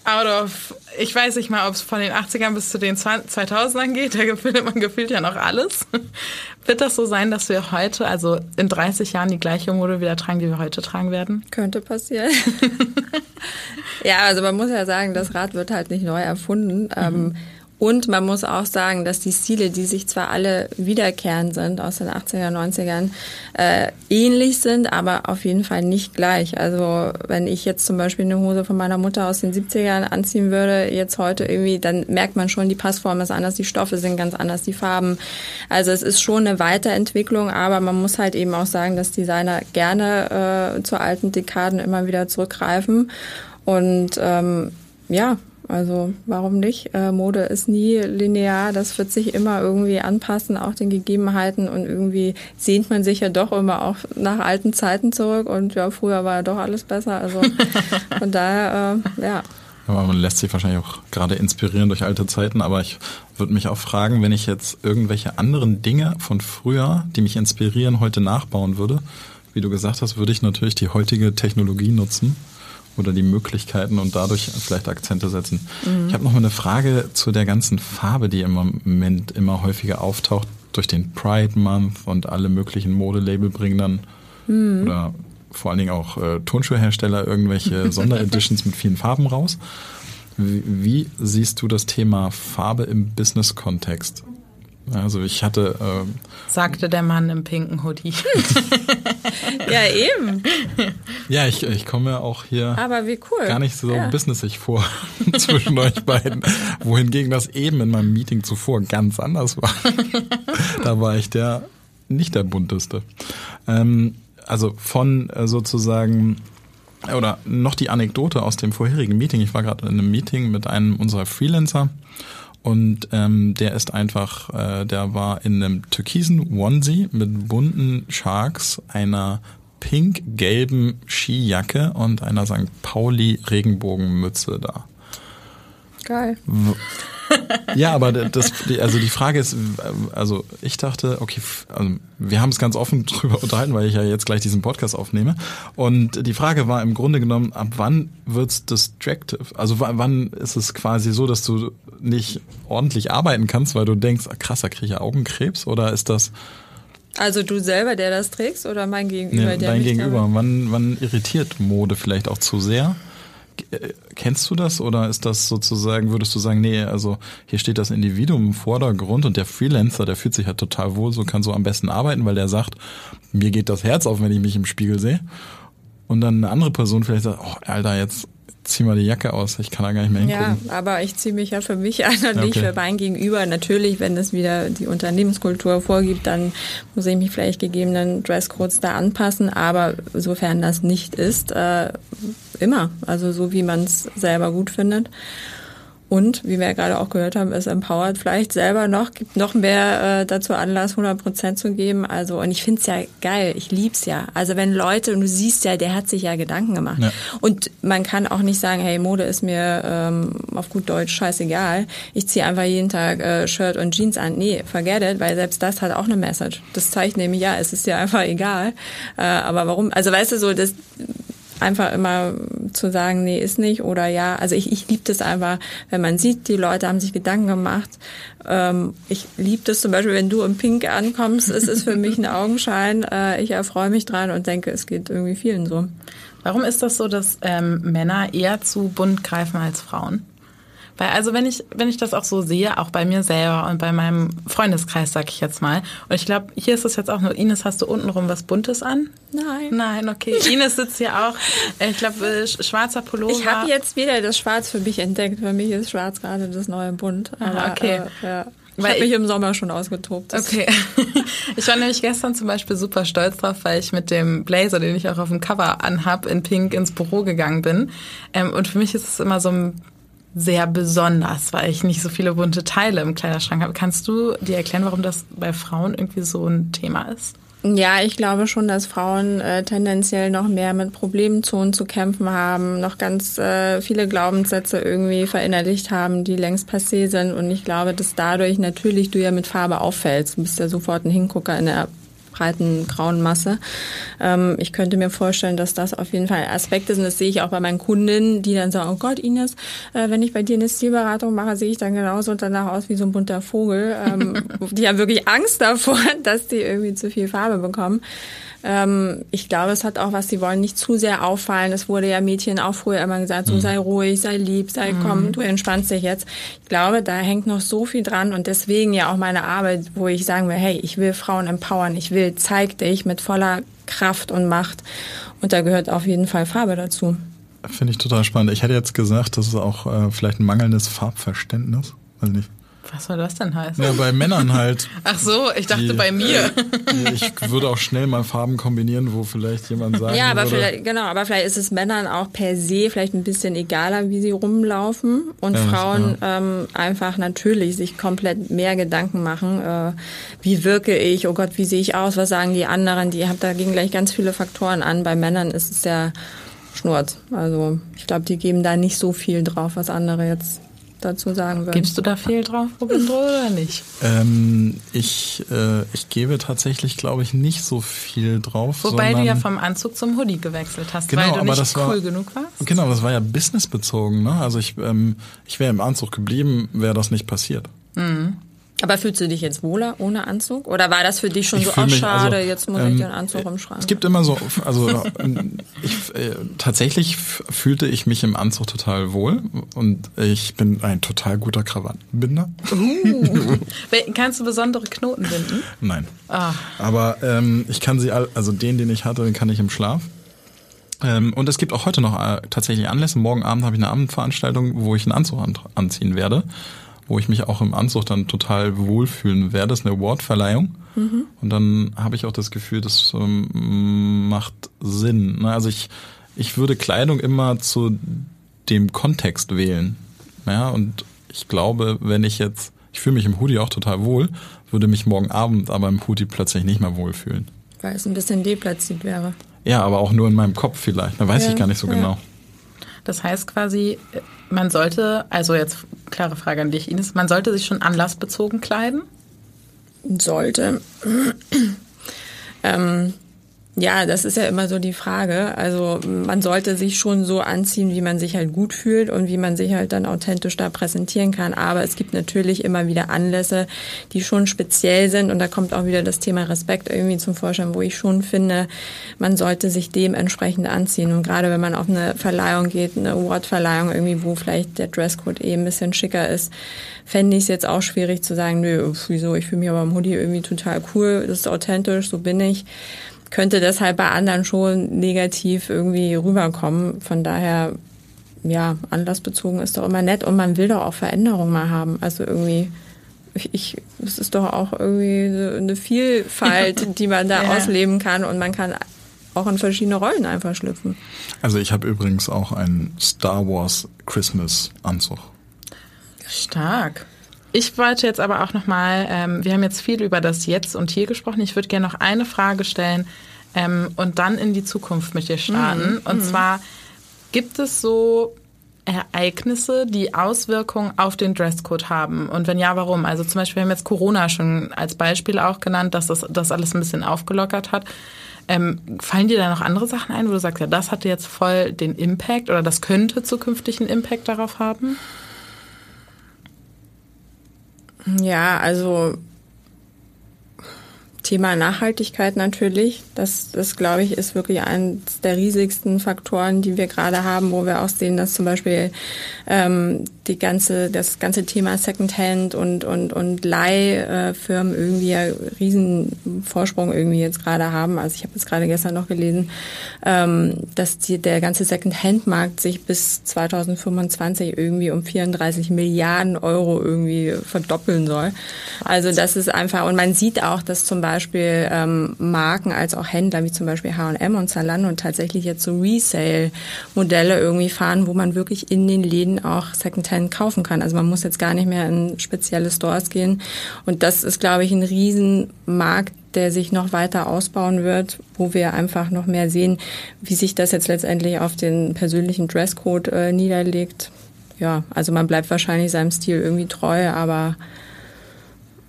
out of, ich weiß nicht mal, ob es von den 80ern bis zu den 2000ern geht, da findet man gefühlt ja noch alles. Wird das so sein, dass wir heute, also in 30 Jahren, die gleiche Mode wieder tragen, die wir heute tragen werden? Könnte passieren. ja, also man muss ja sagen, das Rad wird halt nicht neu erfunden. Mhm. Ähm, und man muss auch sagen, dass die Stile, die sich zwar alle wiederkehrend sind aus den 80er, 90ern, äh, ähnlich sind, aber auf jeden Fall nicht gleich. Also wenn ich jetzt zum Beispiel eine Hose von meiner Mutter aus den 70ern anziehen würde, jetzt heute irgendwie, dann merkt man schon, die Passform ist anders, die Stoffe sind ganz anders, die Farben. Also es ist schon eine Weiterentwicklung, aber man muss halt eben auch sagen, dass Designer gerne äh, zu alten Dekaden immer wieder zurückgreifen. Und ähm, ja, also warum nicht? Äh, Mode ist nie linear, das wird sich immer irgendwie anpassen, auch den Gegebenheiten und irgendwie sehnt man sich ja doch immer auch nach alten Zeiten zurück und ja, früher war ja doch alles besser. Also von daher, äh, ja. Aber man lässt sich wahrscheinlich auch gerade inspirieren durch alte Zeiten, aber ich würde mich auch fragen, wenn ich jetzt irgendwelche anderen Dinge von früher, die mich inspirieren, heute nachbauen würde, wie du gesagt hast, würde ich natürlich die heutige Technologie nutzen oder die Möglichkeiten und dadurch vielleicht Akzente setzen. Mhm. Ich habe noch mal eine Frage zu der ganzen Farbe, die im Moment immer häufiger auftaucht durch den Pride Month und alle möglichen Modelabel bringen dann mhm. oder vor allen Dingen auch äh, Turnschuhhersteller irgendwelche Sondereditions mit vielen Farben raus. Wie, wie, siehst du das Thema Farbe im Business-Kontext? Also ich hatte. Ähm, Sagte der Mann im pinken Hoodie. ja, eben. Ja, ich, ich komme auch hier Aber wie cool. gar nicht so ja. businessig vor zwischen euch beiden. Wohingegen das eben in meinem Meeting zuvor ganz anders war. da war ich der nicht der bunteste. Ähm, also von äh, sozusagen oder noch die Anekdote aus dem vorherigen Meeting. Ich war gerade in einem Meeting mit einem unserer Freelancer und ähm, der ist einfach, äh, der war in einem türkisen Onesie mit bunten Sharks, einer pink-gelben Skijacke und einer St. Pauli Regenbogenmütze da. Geil. Ja, aber das, also die Frage ist, also ich dachte, okay, also wir haben es ganz offen drüber unterhalten, weil ich ja jetzt gleich diesen Podcast aufnehme. Und die Frage war im Grunde genommen, ab wann wird's distractive? Also wann ist es quasi so, dass du nicht ordentlich arbeiten kannst, weil du denkst, ah, krass, da kriege ich ja Augenkrebs? Oder ist das also du selber, der das trägst, oder mein Gegenüber, nee, der dein Gegenüber. Wann, wann irritiert Mode vielleicht auch zu sehr? Kennst du das oder ist das sozusagen, würdest du sagen, nee, also hier steht das Individuum im Vordergrund und der Freelancer, der fühlt sich ja total wohl, so kann so am besten arbeiten, weil der sagt, mir geht das Herz auf, wenn ich mich im Spiegel sehe. Und dann eine andere Person vielleicht sagt, oh, Alter, jetzt zieh mal die Jacke aus, ich kann da gar nicht mehr hingucken. Ja, aber ich ziehe mich ja für mich an und nicht für mein Gegenüber. Natürlich, wenn es wieder die Unternehmenskultur vorgibt, dann muss ich mich vielleicht gegebenen Dresscodes da anpassen. Aber sofern das nicht ist, äh, immer. Also so, wie man es selber gut findet. Und, wie wir ja gerade auch gehört haben, es empowert vielleicht selber noch, gibt noch mehr äh, dazu Anlass, 100 Prozent zu geben. Also, und ich find's ja geil, ich lieb's ja. Also wenn Leute, und du siehst ja, der hat sich ja Gedanken gemacht. Ja. Und man kann auch nicht sagen, hey, Mode ist mir ähm, auf gut Deutsch scheißegal. Ich ziehe einfach jeden Tag äh, Shirt und Jeans an. Nee, forget it, weil selbst das hat auch eine Message. Das zeigt nämlich, ja, es ist ja einfach egal. Äh, aber warum? Also weißt du so, das einfach immer zu sagen, nee, ist nicht oder ja. Also ich, ich liebe das einfach, wenn man sieht, die Leute haben sich Gedanken gemacht. Ähm, ich liebe das zum Beispiel, wenn du im Pink ankommst, es ist für mich ein Augenschein. Äh, ich erfreue mich dran und denke, es geht irgendwie vielen so. Warum ist das so, dass ähm, Männer eher zu bunt greifen als Frauen? Weil also wenn ich, wenn ich das auch so sehe, auch bei mir selber und bei meinem Freundeskreis, sag ich jetzt mal. Und ich glaube, hier ist es jetzt auch nur, Ines, hast du untenrum was Buntes an? Nein. Nein, okay. Ines sitzt hier auch, ich glaube, äh, schwarzer Pullover. Ich habe jetzt wieder das Schwarz für mich entdeckt. Für mich ist Schwarz gerade das neue Bunt. Aber, ah, okay. Äh, ja. Ich habe mich im Sommer schon ausgetobt. Okay. Ich war nämlich gestern zum Beispiel super stolz drauf, weil ich mit dem Blazer, den ich auch auf dem Cover anhab, in Pink ins Büro gegangen bin. Ähm, und für mich ist es immer so ein sehr besonders, weil ich nicht so viele bunte Teile im Kleiderschrank habe. Kannst du dir erklären, warum das bei Frauen irgendwie so ein Thema ist? Ja, ich glaube schon, dass Frauen äh, tendenziell noch mehr mit Problemzonen zu kämpfen haben, noch ganz äh, viele Glaubenssätze irgendwie verinnerlicht haben, die längst passé sind. Und ich glaube, dass dadurch natürlich du ja mit Farbe auffällst. Du bist ja sofort ein Hingucker in der breiten grauen Masse. Ähm, ich könnte mir vorstellen, dass das auf jeden Fall ein Aspekt ist und das sehe ich auch bei meinen Kundinnen, die dann sagen, oh Gott, Ines, äh, wenn ich bei dir eine Stilberatung mache, sehe ich dann genauso danach aus wie so ein bunter Vogel. Ähm, die haben wirklich Angst davor, dass die irgendwie zu viel Farbe bekommen. Ähm, ich glaube, es hat auch was, sie wollen nicht zu sehr auffallen. Es wurde ja Mädchen auch früher immer gesagt, so mhm. sei ruhig, sei lieb, sei mhm. komm, du entspannst dich jetzt. Ich glaube, da hängt noch so viel dran und deswegen ja auch meine Arbeit, wo ich sagen will, hey, ich will Frauen empowern, ich will, zeig dich mit voller Kraft und Macht. Und da gehört auf jeden Fall Farbe dazu. Finde ich total spannend. Ich hätte jetzt gesagt, das ist auch äh, vielleicht ein mangelndes Farbverständnis. Weiß nicht. Was soll das denn heißen? Ja, bei Männern halt. Ach so, ich dachte die, bei mir. Die, ich würde auch schnell mal Farben kombinieren, wo vielleicht jemand sagt. Ja, aber würde, vielleicht, genau, aber vielleicht ist es Männern auch per se vielleicht ein bisschen egaler, wie sie rumlaufen und ja, Frauen ja. ähm, einfach natürlich sich komplett mehr Gedanken machen. Äh, wie wirke ich? Oh Gott, wie sehe ich aus? Was sagen die anderen? Die haben dagegen gleich ganz viele Faktoren an. Bei Männern ist es ja Schnurz. Also ich glaube, die geben da nicht so viel drauf, was andere jetzt dazu sagen würden. Gibst du da viel drauf, Robindro, oder nicht? Ähm, ich, äh, ich gebe tatsächlich, glaube ich, nicht so viel drauf. Wobei du ja vom Anzug zum Hoodie gewechselt hast, genau, weil du aber nicht das cool war, genug warst. Genau, das war ja businessbezogen. Ne? Also ich, ähm, ich wäre im Anzug geblieben, wäre das nicht passiert. Mhm. Aber fühlst du dich jetzt wohler ohne Anzug? Oder war das für dich schon ich so, oh schade, also, jetzt muss ähm, ich den Anzug umschreiben? Es gibt immer so, also ich, äh, tatsächlich fühlte ich mich im Anzug total wohl und ich bin ein total guter Krawattenbinder. Uh. Kannst du besondere Knoten binden? Nein. Ah. Aber ähm, ich kann sie, also den, den ich hatte, den kann ich im Schlaf. Ähm, und es gibt auch heute noch äh, tatsächlich Anlässe. Morgen Abend habe ich eine Abendveranstaltung, wo ich einen Anzug an, anziehen werde wo ich mich auch im Anzug dann total wohlfühlen werde. Das ist eine Awardverleihung. Mhm. Und dann habe ich auch das Gefühl, das ähm, macht Sinn. Ne? Also ich, ich würde Kleidung immer zu dem Kontext wählen. Ja, und ich glaube, wenn ich jetzt, ich fühle mich im Hoodie auch total wohl, würde mich morgen Abend aber im Hoodie plötzlich nicht mehr wohlfühlen. Weil es ein bisschen deplatziert wäre. Ja, aber auch nur in meinem Kopf vielleicht. Da weiß ja, ich gar nicht so ja. genau. Das heißt quasi, man sollte, also jetzt klare Frage an dich, Ines, man sollte sich schon anlassbezogen kleiden? Sollte. ähm, ja, das ist ja immer so die Frage. Also man sollte sich schon so anziehen, wie man sich halt gut fühlt und wie man sich halt dann authentisch da präsentieren kann. Aber es gibt natürlich immer wieder Anlässe, die schon speziell sind. Und da kommt auch wieder das Thema Respekt irgendwie zum Vorschein, wo ich schon finde, man sollte sich dementsprechend anziehen. Und gerade wenn man auf eine Verleihung geht, eine Awardverleihung irgendwie, wo vielleicht der Dresscode eh ein bisschen schicker ist, fände ich es jetzt auch schwierig zu sagen, nö, wieso, ich fühle mich aber im Hoodie irgendwie total cool, das ist authentisch, so bin ich könnte das halt bei anderen schon negativ irgendwie rüberkommen. Von daher, ja, anlassbezogen ist doch immer nett und man will doch auch Veränderungen mal haben. Also irgendwie, ich, ich es ist doch auch irgendwie eine Vielfalt, die man da ja. ausleben kann und man kann auch in verschiedene Rollen einfach schlüpfen. Also ich habe übrigens auch einen Star Wars Christmas Anzug. Stark. Ich wollte jetzt aber auch nochmal, ähm, wir haben jetzt viel über das Jetzt und Hier gesprochen. Ich würde gerne noch eine Frage stellen ähm, und dann in die Zukunft mit dir starten. Mhm. Und mhm. zwar, gibt es so Ereignisse, die Auswirkungen auf den Dresscode haben? Und wenn ja, warum? Also zum Beispiel, wir haben jetzt Corona schon als Beispiel auch genannt, dass das, das alles ein bisschen aufgelockert hat. Ähm, fallen dir da noch andere Sachen ein, wo du sagst, ja, das hatte jetzt voll den Impact oder das könnte zukünftig einen Impact darauf haben? Ja, also Thema Nachhaltigkeit natürlich. Das, das glaube ich, ist wirklich eines der riesigsten Faktoren, die wir gerade haben, wo wir auch sehen, dass zum Beispiel ähm, die ganze, das ganze Thema Secondhand und, und, und Leihfirmen irgendwie ja riesen Vorsprung irgendwie jetzt gerade haben. Also ich habe jetzt gerade gestern noch gelesen, ähm, dass die, der ganze Secondhand-Markt sich bis 2025 irgendwie um 34 Milliarden Euro irgendwie verdoppeln soll. Also das ist einfach, und man sieht auch, dass zum Beispiel Beispiel ähm, Marken als auch Händler wie zum Beispiel H&M und Zalando und tatsächlich jetzt so Resale-Modelle irgendwie fahren, wo man wirklich in den Läden auch Secondhand kaufen kann. Also man muss jetzt gar nicht mehr in spezielle Stores gehen. Und das ist, glaube ich, ein Riesenmarkt, der sich noch weiter ausbauen wird, wo wir einfach noch mehr sehen, wie sich das jetzt letztendlich auf den persönlichen Dresscode äh, niederlegt. Ja, also man bleibt wahrscheinlich seinem Stil irgendwie treu, aber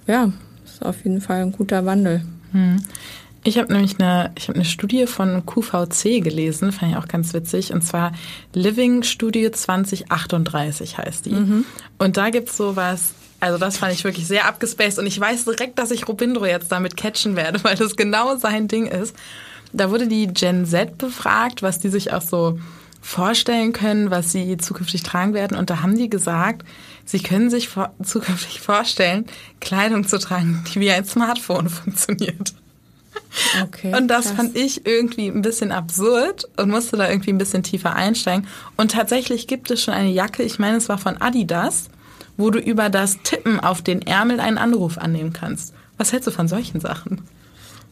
ja, ist auf jeden Fall ein guter Wandel. Hm. Ich habe nämlich eine, ich habe eine Studie von QVC gelesen, fand ich auch ganz witzig, und zwar Living Studio 2038 heißt die. Mhm. Und da gibt's sowas, also das fand ich wirklich sehr abgespaced und ich weiß direkt, dass ich Robindro jetzt damit catchen werde, weil das genau sein Ding ist. Da wurde die Gen Z befragt, was die sich auch so vorstellen können, was sie zukünftig tragen werden. Und da haben die gesagt, sie können sich vor zukünftig vorstellen, Kleidung zu tragen, die wie ein Smartphone funktioniert. Okay, und das krass. fand ich irgendwie ein bisschen absurd und musste da irgendwie ein bisschen tiefer einsteigen. Und tatsächlich gibt es schon eine Jacke, ich meine, es war von Adidas, wo du über das Tippen auf den Ärmel einen Anruf annehmen kannst. Was hältst du von solchen Sachen?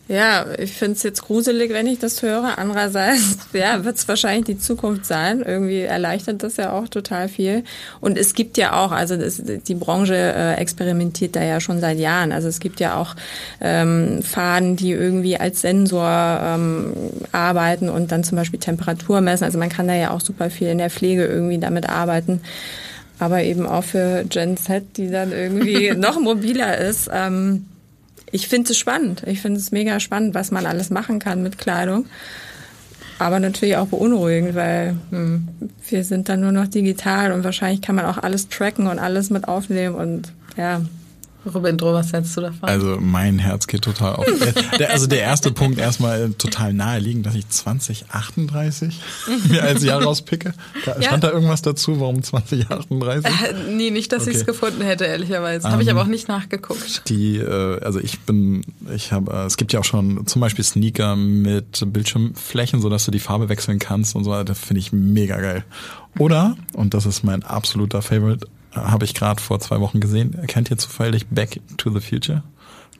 Ja, ich finde es jetzt gruselig, wenn ich das höre. Andererseits, ja, wird es wahrscheinlich die Zukunft sein. Irgendwie erleichtert das ja auch total viel. Und es gibt ja auch, also das, die Branche äh, experimentiert da ja schon seit Jahren. Also es gibt ja auch ähm, Faden, die irgendwie als Sensor ähm, arbeiten und dann zum Beispiel Temperatur messen. Also man kann da ja auch super viel in der Pflege irgendwie damit arbeiten aber eben auch für Gen Z, die dann irgendwie noch mobiler ist. Ähm, ich finde es spannend. Ich finde es mega spannend, was man alles machen kann mit Kleidung. Aber natürlich auch beunruhigend, weil hm, wir sind dann nur noch digital und wahrscheinlich kann man auch alles tracken und alles mit aufnehmen und ja, Robindro, was hältst du davon? Also mein Herz geht total auf. Der, also der erste Punkt erstmal total naheliegend, dass ich 2038 mir als Jahr rauspicke. Da, ja. Stand da irgendwas dazu, warum 2038? Äh, nee, nicht, dass okay. ich es gefunden hätte, ehrlicherweise. Um, habe ich ähm, aber auch nicht nachgeguckt. Die, äh, also ich bin, ich habe, äh, es gibt ja auch schon zum Beispiel Sneaker mit Bildschirmflächen, sodass du die Farbe wechseln kannst und so. Das finde ich mega geil. Oder, und das ist mein absoluter Favorite, habe ich gerade vor zwei Wochen gesehen. Kennt ihr zufällig Back to the Future?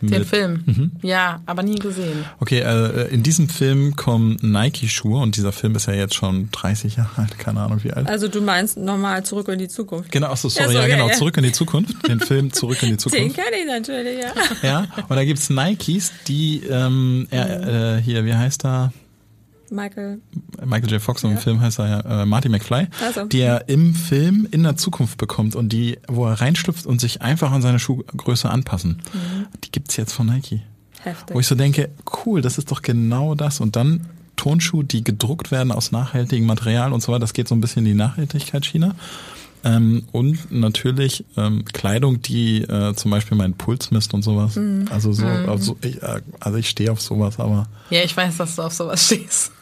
Den Film. Mhm. Ja, aber nie gesehen. Okay, äh, in diesem Film kommen Nike-Schuhe und dieser Film ist ja jetzt schon 30 Jahre alt, keine Ahnung wie alt. Also du meinst nochmal Zurück in die Zukunft. Genau, achso, sorry, ja, so, ja genau, ja. Zurück in die Zukunft. Den Film Zurück in die Zukunft. Den kenne ich natürlich, ja. Ja, und da gibt's Nikes, die, ähm, äh, äh, hier, wie heißt er? Michael. Michael J. Fox ja. im Film heißt er ja äh, Marty McFly, also. die er im Film in der Zukunft bekommt und die, wo er reinschlüpft und sich einfach an seine Schuhgröße anpassen. Mhm. Die gibt's jetzt von Nike. Heftig. Wo ich so denke, cool, das ist doch genau das. Und dann Turnschuhe, die gedruckt werden aus nachhaltigem Material und so weiter. Das geht so ein bisschen in die Nachhaltigkeitsschiene. Ähm, und natürlich ähm, Kleidung, die äh, zum Beispiel meinen Puls misst und sowas. Mhm. Also so, mhm. also ich, äh, also ich stehe auf sowas, aber. Ja, ich weiß, dass du auf sowas stehst.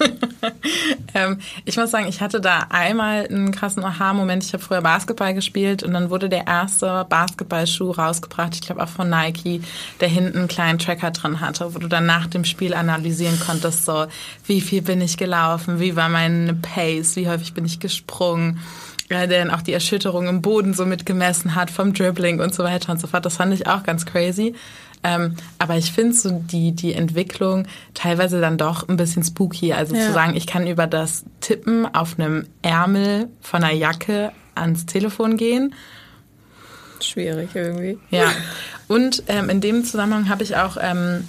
ähm, ich muss sagen, ich hatte da einmal einen krassen Aha-Moment. Ich habe früher Basketball gespielt und dann wurde der erste Basketballschuh rausgebracht, ich glaube auch von Nike, der hinten einen kleinen Tracker drin hatte, wo du dann nach dem Spiel analysieren konntest, so wie viel bin ich gelaufen, wie war meine Pace, wie häufig bin ich gesprungen der dann auch die Erschütterung im Boden so mitgemessen hat vom Dribbling und so weiter und so fort. Das fand ich auch ganz crazy. Ähm, aber ich finde so die, die Entwicklung teilweise dann doch ein bisschen spooky. Also ja. zu sagen, ich kann über das Tippen auf einem Ärmel von einer Jacke ans Telefon gehen. Schwierig irgendwie. Ja. Und ähm, in dem Zusammenhang habe ich auch ähm,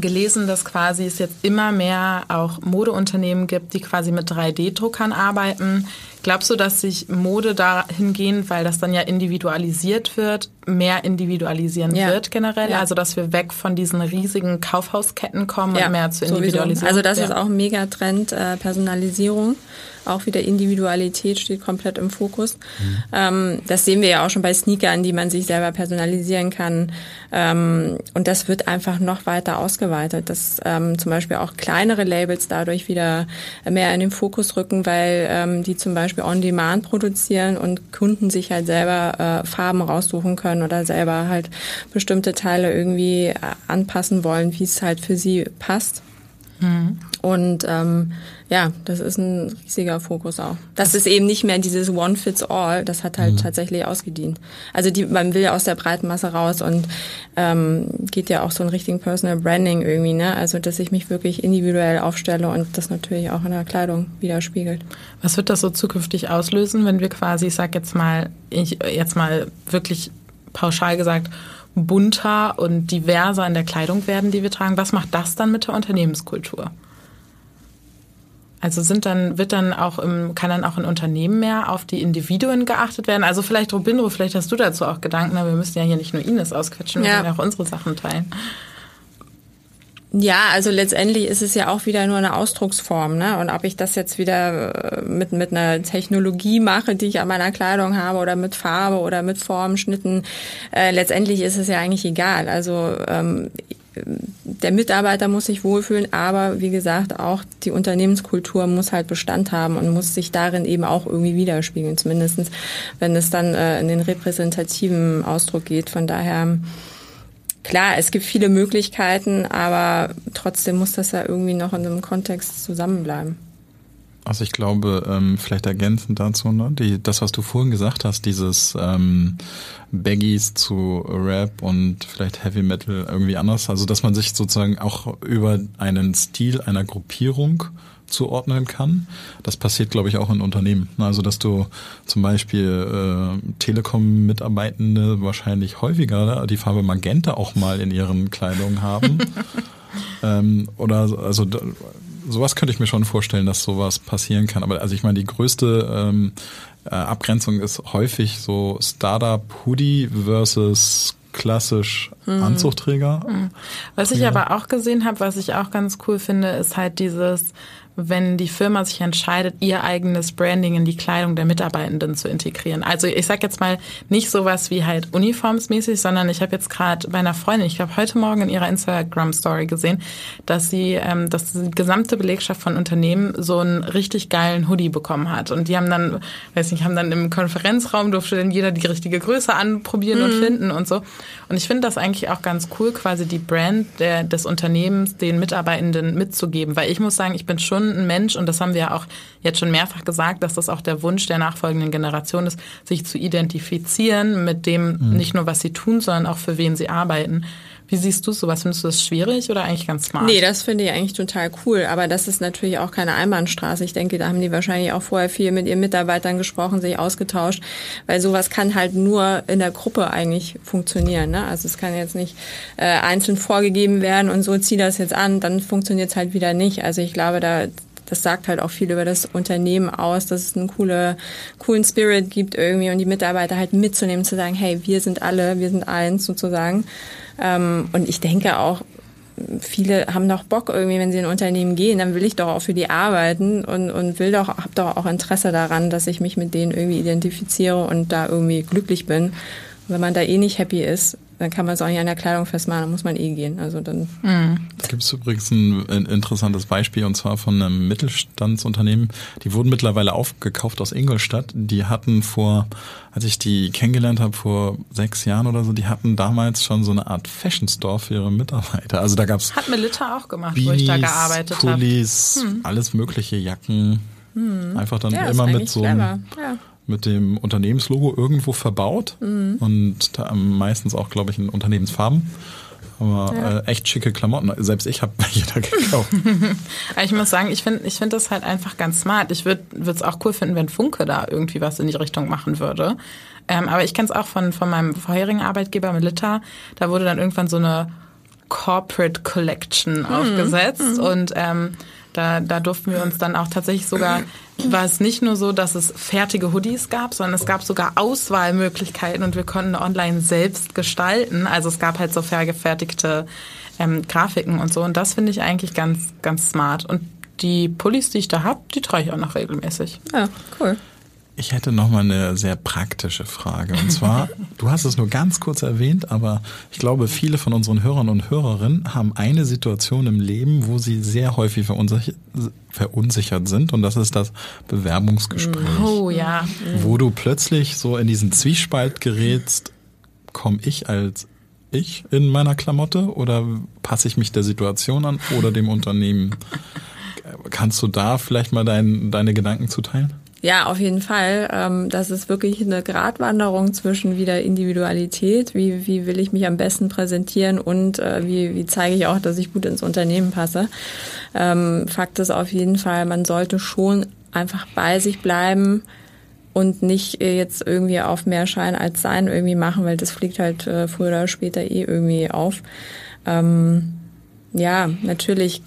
gelesen, dass quasi es jetzt immer mehr auch Modeunternehmen gibt, die quasi mit 3D-Druckern arbeiten. Glaubst du, dass sich Mode dahin gehen, weil das dann ja individualisiert wird, mehr individualisieren ja. wird generell? Ja. Also dass wir weg von diesen riesigen Kaufhausketten kommen ja, und mehr zu individualisieren? Also das ist auch ein Megatrend, äh, Personalisierung. Auch wieder Individualität steht komplett im Fokus. Mhm. Ähm, das sehen wir ja auch schon bei Sneakern, die man sich selber personalisieren kann. Ähm, und das wird einfach noch weiter ausgeweitet, dass ähm, zum Beispiel auch kleinere Labels dadurch wieder mehr in den Fokus rücken, weil ähm, die zum Beispiel on-demand produzieren und Kunden sich halt selber äh, Farben raussuchen können oder selber halt bestimmte Teile irgendwie äh, anpassen wollen, wie es halt für sie passt. Mhm. Und ähm, ja, das ist ein riesiger Fokus auch. Das ist eben nicht mehr dieses One Fits All, das hat halt mhm. tatsächlich ausgedient. Also die, man will aus der breiten Masse raus und ähm, geht ja auch so in Richtung Personal Branding irgendwie, ne? Also dass ich mich wirklich individuell aufstelle und das natürlich auch in der Kleidung widerspiegelt. Was wird das so zukünftig auslösen, wenn wir quasi, ich sag jetzt mal, ich jetzt mal wirklich pauschal gesagt, bunter und diverser in der Kleidung werden, die wir tragen. Was macht das dann mit der Unternehmenskultur? Also sind dann, wird dann auch im, kann dann auch ein Unternehmen mehr auf die Individuen geachtet werden? Also vielleicht Robindro, vielleicht hast du dazu auch Gedanken, aber wir müssen ja hier nicht nur Ines ausquetschen, wir ja. können ja auch unsere Sachen teilen. Ja, also letztendlich ist es ja auch wieder nur eine Ausdrucksform, ne? Und ob ich das jetzt wieder äh, mit mit einer Technologie mache, die ich an meiner Kleidung habe, oder mit Farbe oder mit Formen, Schnitten, äh, letztendlich ist es ja eigentlich egal. Also ähm, der Mitarbeiter muss sich wohlfühlen, aber wie gesagt, auch die Unternehmenskultur muss halt Bestand haben und muss sich darin eben auch irgendwie widerspiegeln, zumindestens, wenn es dann äh, in den repräsentativen Ausdruck geht. Von daher klar, es gibt viele Möglichkeiten, aber trotzdem muss das ja irgendwie noch in einem Kontext zusammenbleiben. Also ich glaube, ähm, vielleicht ergänzend dazu, ne, die, das, was du vorhin gesagt hast, dieses ähm, Baggies zu Rap und vielleicht Heavy Metal irgendwie anders, also dass man sich sozusagen auch über einen Stil einer Gruppierung zuordnen kann. Das passiert, glaube ich, auch in Unternehmen. Also, dass du zum Beispiel äh, Telekom-Mitarbeitende wahrscheinlich häufiger die Farbe Magenta auch mal in ihren Kleidungen haben. ähm, oder also sowas könnte ich mir schon vorstellen, dass sowas passieren kann. Aber also ich meine, die größte ähm, äh, Abgrenzung ist häufig so Startup Hoodie versus klassisch mhm. Anzugträger. Mhm. Was ich aber auch gesehen habe, was ich auch ganz cool finde, ist halt dieses wenn die Firma sich entscheidet, ihr eigenes Branding in die Kleidung der Mitarbeitenden zu integrieren. Also ich sage jetzt mal nicht sowas wie halt uniformsmäßig, sondern ich habe jetzt gerade bei einer Freundin, ich glaube heute Morgen in ihrer Instagram-Story gesehen, dass sie, ähm, dass die gesamte Belegschaft von Unternehmen so einen richtig geilen Hoodie bekommen hat. Und die haben dann, weiß nicht, haben dann im Konferenzraum durfte dann jeder die richtige Größe anprobieren mhm. und finden und so. Und ich finde das eigentlich auch ganz cool, quasi die Brand der, des Unternehmens den Mitarbeitenden mitzugeben, weil ich muss sagen, ich bin schon ein Mensch, und das haben wir ja auch jetzt schon mehrfach gesagt, dass das auch der Wunsch der nachfolgenden Generation ist, sich zu identifizieren mit dem, mhm. nicht nur was sie tun, sondern auch für wen sie arbeiten. Wie siehst du sowas? Findest du das schwierig oder eigentlich ganz smart? Nee, das finde ich eigentlich total cool. Aber das ist natürlich auch keine Einbahnstraße. Ich denke, da haben die wahrscheinlich auch vorher viel mit ihren Mitarbeitern gesprochen, sich ausgetauscht. Weil sowas kann halt nur in der Gruppe eigentlich funktionieren. Ne? Also es kann jetzt nicht äh, einzeln vorgegeben werden und so zieh das jetzt an, dann funktioniert es halt wieder nicht. Also ich glaube, da das sagt halt auch viel über das Unternehmen aus, dass es einen coole, coolen Spirit gibt irgendwie und die Mitarbeiter halt mitzunehmen, zu sagen, hey, wir sind alle, wir sind eins sozusagen. Ähm, und ich denke auch, viele haben doch Bock irgendwie, wenn sie in Unternehmen gehen, dann will ich doch auch für die arbeiten und, und will doch, hab doch auch Interesse daran, dass ich mich mit denen irgendwie identifiziere und da irgendwie glücklich bin. Und wenn man da eh nicht happy ist, dann kann man es auch nicht an der Kleidung festmachen, dann muss man eh gehen. Also dann. Mhm. Da gibt es übrigens ein, ein, interessantes Beispiel und zwar von einem Mittelstandsunternehmen. Die wurden mittlerweile aufgekauft aus Ingolstadt. Die hatten vor, als ich die kennengelernt habe, vor sechs Jahren oder so, die hatten damals schon so eine Art Fashion Store für ihre Mitarbeiter. Also da gab's Hat Melitta auch gemacht, Beanies, wo ich da gearbeitet habe. Pullis, hm. alles mögliche Jacken. Hm. Einfach dann ja, immer mit so einem, ja mit dem Unternehmenslogo irgendwo verbaut mhm. und da meistens auch, glaube ich, in Unternehmensfarben. Aber ja. äh, echt schicke Klamotten. Selbst ich habe welche da gekauft. ich muss sagen, ich finde ich find das halt einfach ganz smart. Ich würde es auch cool finden, wenn Funke da irgendwie was in die Richtung machen würde. Ähm, aber ich kenne es auch von, von meinem vorherigen Arbeitgeber Melitta. Da wurde dann irgendwann so eine Corporate Collection mhm. aufgesetzt. Mhm. Und ähm, da, da durften wir uns dann auch tatsächlich sogar, war es nicht nur so, dass es fertige Hoodies gab, sondern es gab sogar Auswahlmöglichkeiten und wir konnten online selbst gestalten. Also es gab halt so vergefertigte ähm, Grafiken und so. Und das finde ich eigentlich ganz, ganz smart. Und die Pullis, die ich da habe, die trage ich auch noch regelmäßig. Ja, cool. Ich hätte noch mal eine sehr praktische Frage. Und zwar, du hast es nur ganz kurz erwähnt, aber ich glaube, viele von unseren Hörern und Hörerinnen haben eine Situation im Leben, wo sie sehr häufig verunsichert, verunsichert sind. Und das ist das Bewerbungsgespräch. Oh ja. Wo du plötzlich so in diesen Zwiespalt gerätst, komme ich als ich in meiner Klamotte oder passe ich mich der Situation an oder dem Unternehmen? Kannst du da vielleicht mal dein, deine Gedanken zuteilen? Ja, auf jeden Fall. Ähm, das ist wirklich eine Gratwanderung zwischen wieder Individualität, wie, wie will ich mich am besten präsentieren und äh, wie, wie zeige ich auch, dass ich gut ins Unternehmen passe. Ähm, Fakt ist auf jeden Fall, man sollte schon einfach bei sich bleiben und nicht äh, jetzt irgendwie auf mehr Schein als Sein irgendwie machen, weil das fliegt halt äh, früher oder später eh irgendwie auf. Ähm, ja, natürlich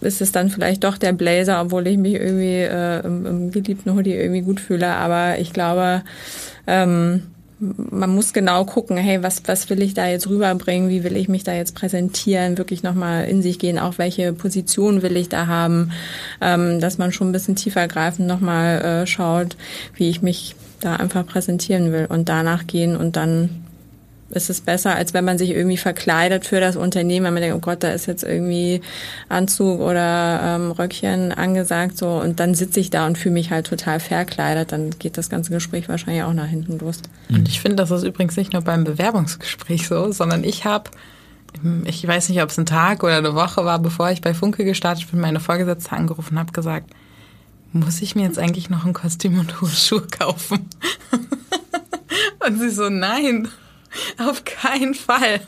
ist es dann vielleicht doch der Blazer, obwohl ich mich irgendwie äh, im, im geliebten Hoodie irgendwie gut fühle. Aber ich glaube, ähm, man muss genau gucken, hey, was, was will ich da jetzt rüberbringen, wie will ich mich da jetzt präsentieren, wirklich nochmal in sich gehen, auch welche Position will ich da haben, ähm, dass man schon ein bisschen tiefer greifend nochmal äh, schaut, wie ich mich da einfach präsentieren will und danach gehen und dann ist es besser, als wenn man sich irgendwie verkleidet für das Unternehmen, wenn man denkt, oh Gott, da ist jetzt irgendwie Anzug oder ähm, Röckchen angesagt so und dann sitze ich da und fühle mich halt total verkleidet, dann geht das ganze Gespräch wahrscheinlich auch nach hinten los. Und ich finde, das ist übrigens nicht nur beim Bewerbungsgespräch so, sondern ich habe ich weiß nicht, ob es ein Tag oder eine Woche war, bevor ich bei Funke gestartet bin, meine Vorgesetzte angerufen habe, gesagt, muss ich mir jetzt eigentlich noch ein Kostüm und hohe Schuhe kaufen? und sie so, nein, Auf keinen Fall.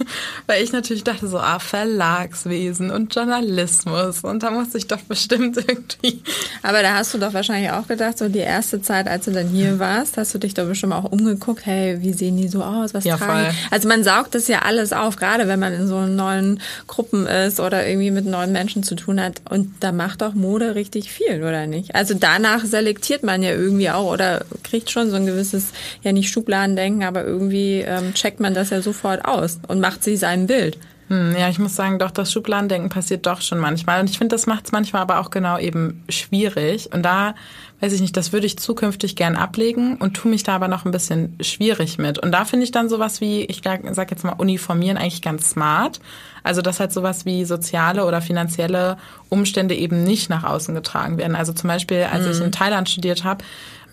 Weil ich natürlich dachte so, ah, Verlagswesen und Journalismus. Und da muss ich doch bestimmt irgendwie. Aber da hast du doch wahrscheinlich auch gedacht, so die erste Zeit, als du dann hier warst, hast du dich doch bestimmt auch umgeguckt, hey, wie sehen die so aus? Was ja, tragen? Voll. Also man saugt das ja alles auf, gerade wenn man in so neuen Gruppen ist oder irgendwie mit neuen Menschen zu tun hat. Und da macht doch Mode richtig viel, oder nicht? Also danach selektiert man ja irgendwie auch oder kriegt schon so ein gewisses, ja nicht Schubladendenken, aber irgendwie ähm, checkt checkt man das ja sofort aus und macht sich sein Bild. Hm, ja, ich muss sagen, doch, das Schubladendenken passiert doch schon manchmal. Und ich finde, das macht es manchmal aber auch genau eben schwierig. Und da, weiß ich nicht, das würde ich zukünftig gern ablegen und tue mich da aber noch ein bisschen schwierig mit. Und da finde ich dann sowas wie, ich sag jetzt mal, uniformieren eigentlich ganz smart. Also, dass halt sowas wie soziale oder finanzielle Umstände eben nicht nach außen getragen werden. Also zum Beispiel, als mhm. ich in Thailand studiert habe,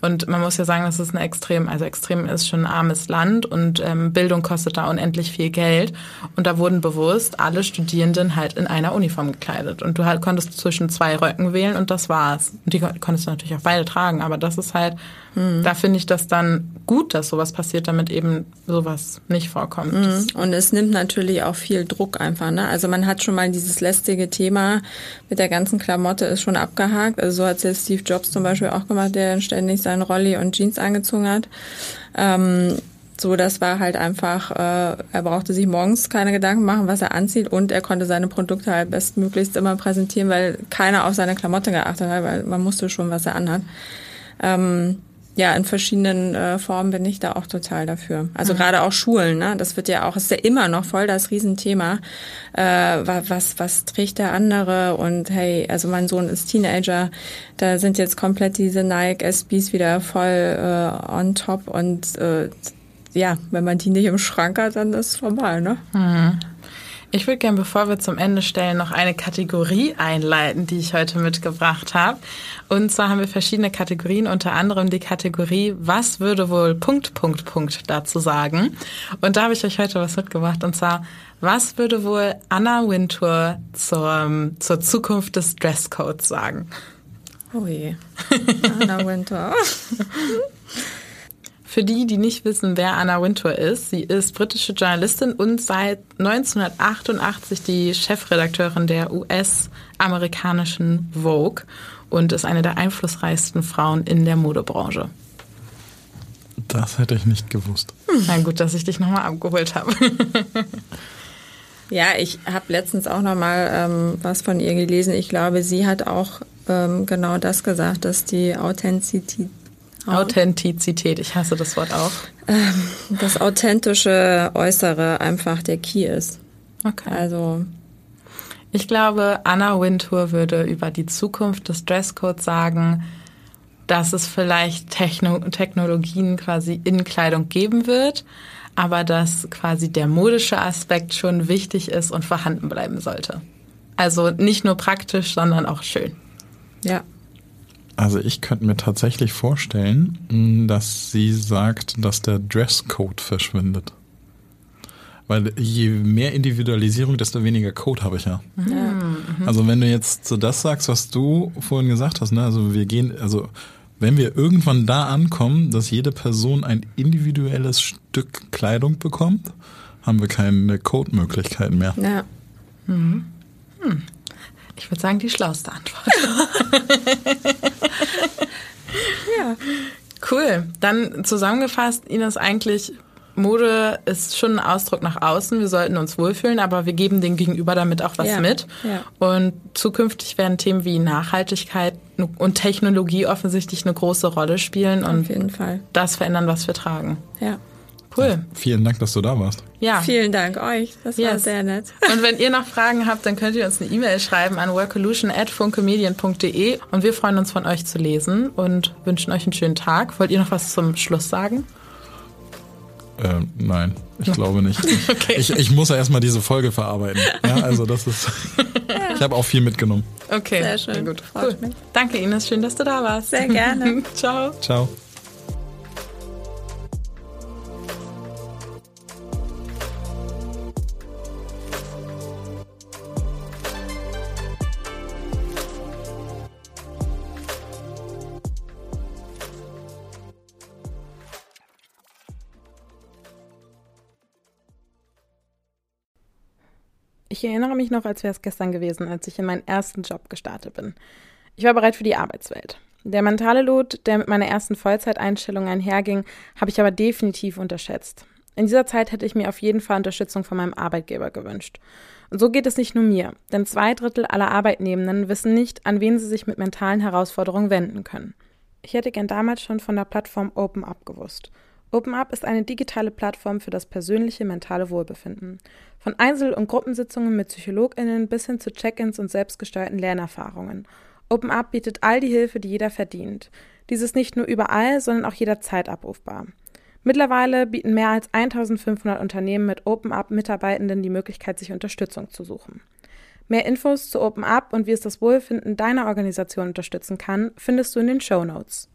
und man muss ja sagen, das ist ein extrem, also extrem ist schon ein armes Land und ähm, Bildung kostet da unendlich viel Geld. Und da wurden bewusst alle Studierenden halt in einer Uniform gekleidet. Und du halt konntest zwischen zwei Röcken wählen und das war's. Und die konntest du natürlich auch beide tragen, aber das ist halt, mhm. da finde ich das dann gut, dass sowas passiert, damit eben sowas nicht vorkommt. Mhm. Und es nimmt natürlich auch viel Druck einfach. Ne? Also man hat schon mal dieses lästige Thema mit der ganzen Klamotte ist schon abgehakt. Also so hat es ja Steve Jobs zum Beispiel auch gemacht, der ständig seinen Rolli und Jeans angezogen hat. Ähm, so, das war halt einfach, äh, er brauchte sich morgens keine Gedanken machen, was er anzieht und er konnte seine Produkte halt bestmöglichst immer präsentieren, weil keiner auf seine Klamotte geachtet hat, weil man musste schon, was er anhat. Ähm, ja, in verschiedenen äh, Formen bin ich da auch total dafür. Also mhm. gerade auch Schulen, ne? Das wird ja auch, ist ja immer noch voll das Riesenthema. Äh, was, was trägt der andere? Und hey, also mein Sohn ist Teenager, da sind jetzt komplett diese Nike SBs wieder voll äh, on top und äh, ja, wenn man die nicht im Schrank hat, dann ist es vorbei, ne? Mhm. Ich würde gerne, bevor wir zum Ende stellen, noch eine Kategorie einleiten, die ich heute mitgebracht habe. Und zwar haben wir verschiedene Kategorien, unter anderem die Kategorie, was würde wohl Punkt, Punkt, Punkt dazu sagen? Und da habe ich euch heute was mitgebracht. Und zwar, was würde wohl Anna Wintour zur, zur Zukunft des Dresscodes sagen? Oh je. Anna Wintour. Für die, die nicht wissen, wer Anna Wintour ist, sie ist britische Journalistin und seit 1988 die Chefredakteurin der US-amerikanischen Vogue und ist eine der einflussreichsten Frauen in der Modebranche. Das hätte ich nicht gewusst. Na gut, dass ich dich nochmal abgeholt habe. ja, ich habe letztens auch nochmal ähm, was von ihr gelesen. Ich glaube, sie hat auch ähm, genau das gesagt, dass die Authentizität Authentizität, ich hasse das Wort auch. Ähm, das authentische Äußere einfach der Key ist. Okay. Also. Ich glaube, Anna Wintour würde über die Zukunft des Dresscodes sagen, dass es vielleicht Techno Technologien quasi in Kleidung geben wird, aber dass quasi der modische Aspekt schon wichtig ist und vorhanden bleiben sollte. Also nicht nur praktisch, sondern auch schön. Ja, also ich könnte mir tatsächlich vorstellen, dass sie sagt, dass der Dresscode verschwindet. Weil je mehr Individualisierung, desto weniger Code habe ich ja. ja. Also wenn du jetzt so das sagst, was du vorhin gesagt hast, ne, also wir gehen, also wenn wir irgendwann da ankommen, dass jede Person ein individuelles Stück Kleidung bekommt, haben wir keine Code-Möglichkeiten mehr. Ja. Mhm. Hm. Ich würde sagen, die schlauste Antwort. ja. Cool. Dann zusammengefasst, Ines, eigentlich Mode ist schon ein Ausdruck nach außen. Wir sollten uns wohlfühlen, aber wir geben den Gegenüber damit auch was ja, mit. Ja. Und zukünftig werden Themen wie Nachhaltigkeit und Technologie offensichtlich eine große Rolle spielen Auf und das verändern, was wir tragen. Ja. Cool. Ja, vielen Dank, dass du da warst. Ja. Vielen Dank euch. Das yes. war sehr nett. Und wenn ihr noch Fragen habt, dann könnt ihr uns eine E-Mail schreiben an workolution.funkemedien.de und wir freuen uns von euch zu lesen und wünschen euch einen schönen Tag. Wollt ihr noch was zum Schluss sagen? Äh, nein, ich glaube nicht. okay. ich, ich muss ja erstmal diese Folge verarbeiten. Ja, also das ist. ich habe auch viel mitgenommen. Okay. Sehr schön. Sehr gut. Cool. Danke, Ines. Schön, dass du da warst. Sehr gerne. Ciao. Ciao. Ich erinnere mich noch, als wäre es gestern gewesen, als ich in meinen ersten Job gestartet bin. Ich war bereit für die Arbeitswelt. Der mentale Lot, der mit meiner ersten Vollzeiteinstellung einherging, habe ich aber definitiv unterschätzt. In dieser Zeit hätte ich mir auf jeden Fall Unterstützung von meinem Arbeitgeber gewünscht. Und so geht es nicht nur mir, denn zwei Drittel aller Arbeitnehmenden wissen nicht, an wen sie sich mit mentalen Herausforderungen wenden können. Ich hätte gern damals schon von der Plattform OpenUp gewusst. OpenUp ist eine digitale Plattform für das persönliche mentale Wohlbefinden. Von Einzel- und Gruppensitzungen mit PsychologInnen bis hin zu Check-ins und selbstgesteuerten Lernerfahrungen. OpenUp bietet all die Hilfe, die jeder verdient. Dies ist nicht nur überall, sondern auch jederzeit abrufbar. Mittlerweile bieten mehr als 1500 Unternehmen mit OpenUp Mitarbeitenden die Möglichkeit, sich Unterstützung zu suchen. Mehr Infos zu OpenUp und wie es das Wohlfinden deiner Organisation unterstützen kann, findest du in den Show Notes.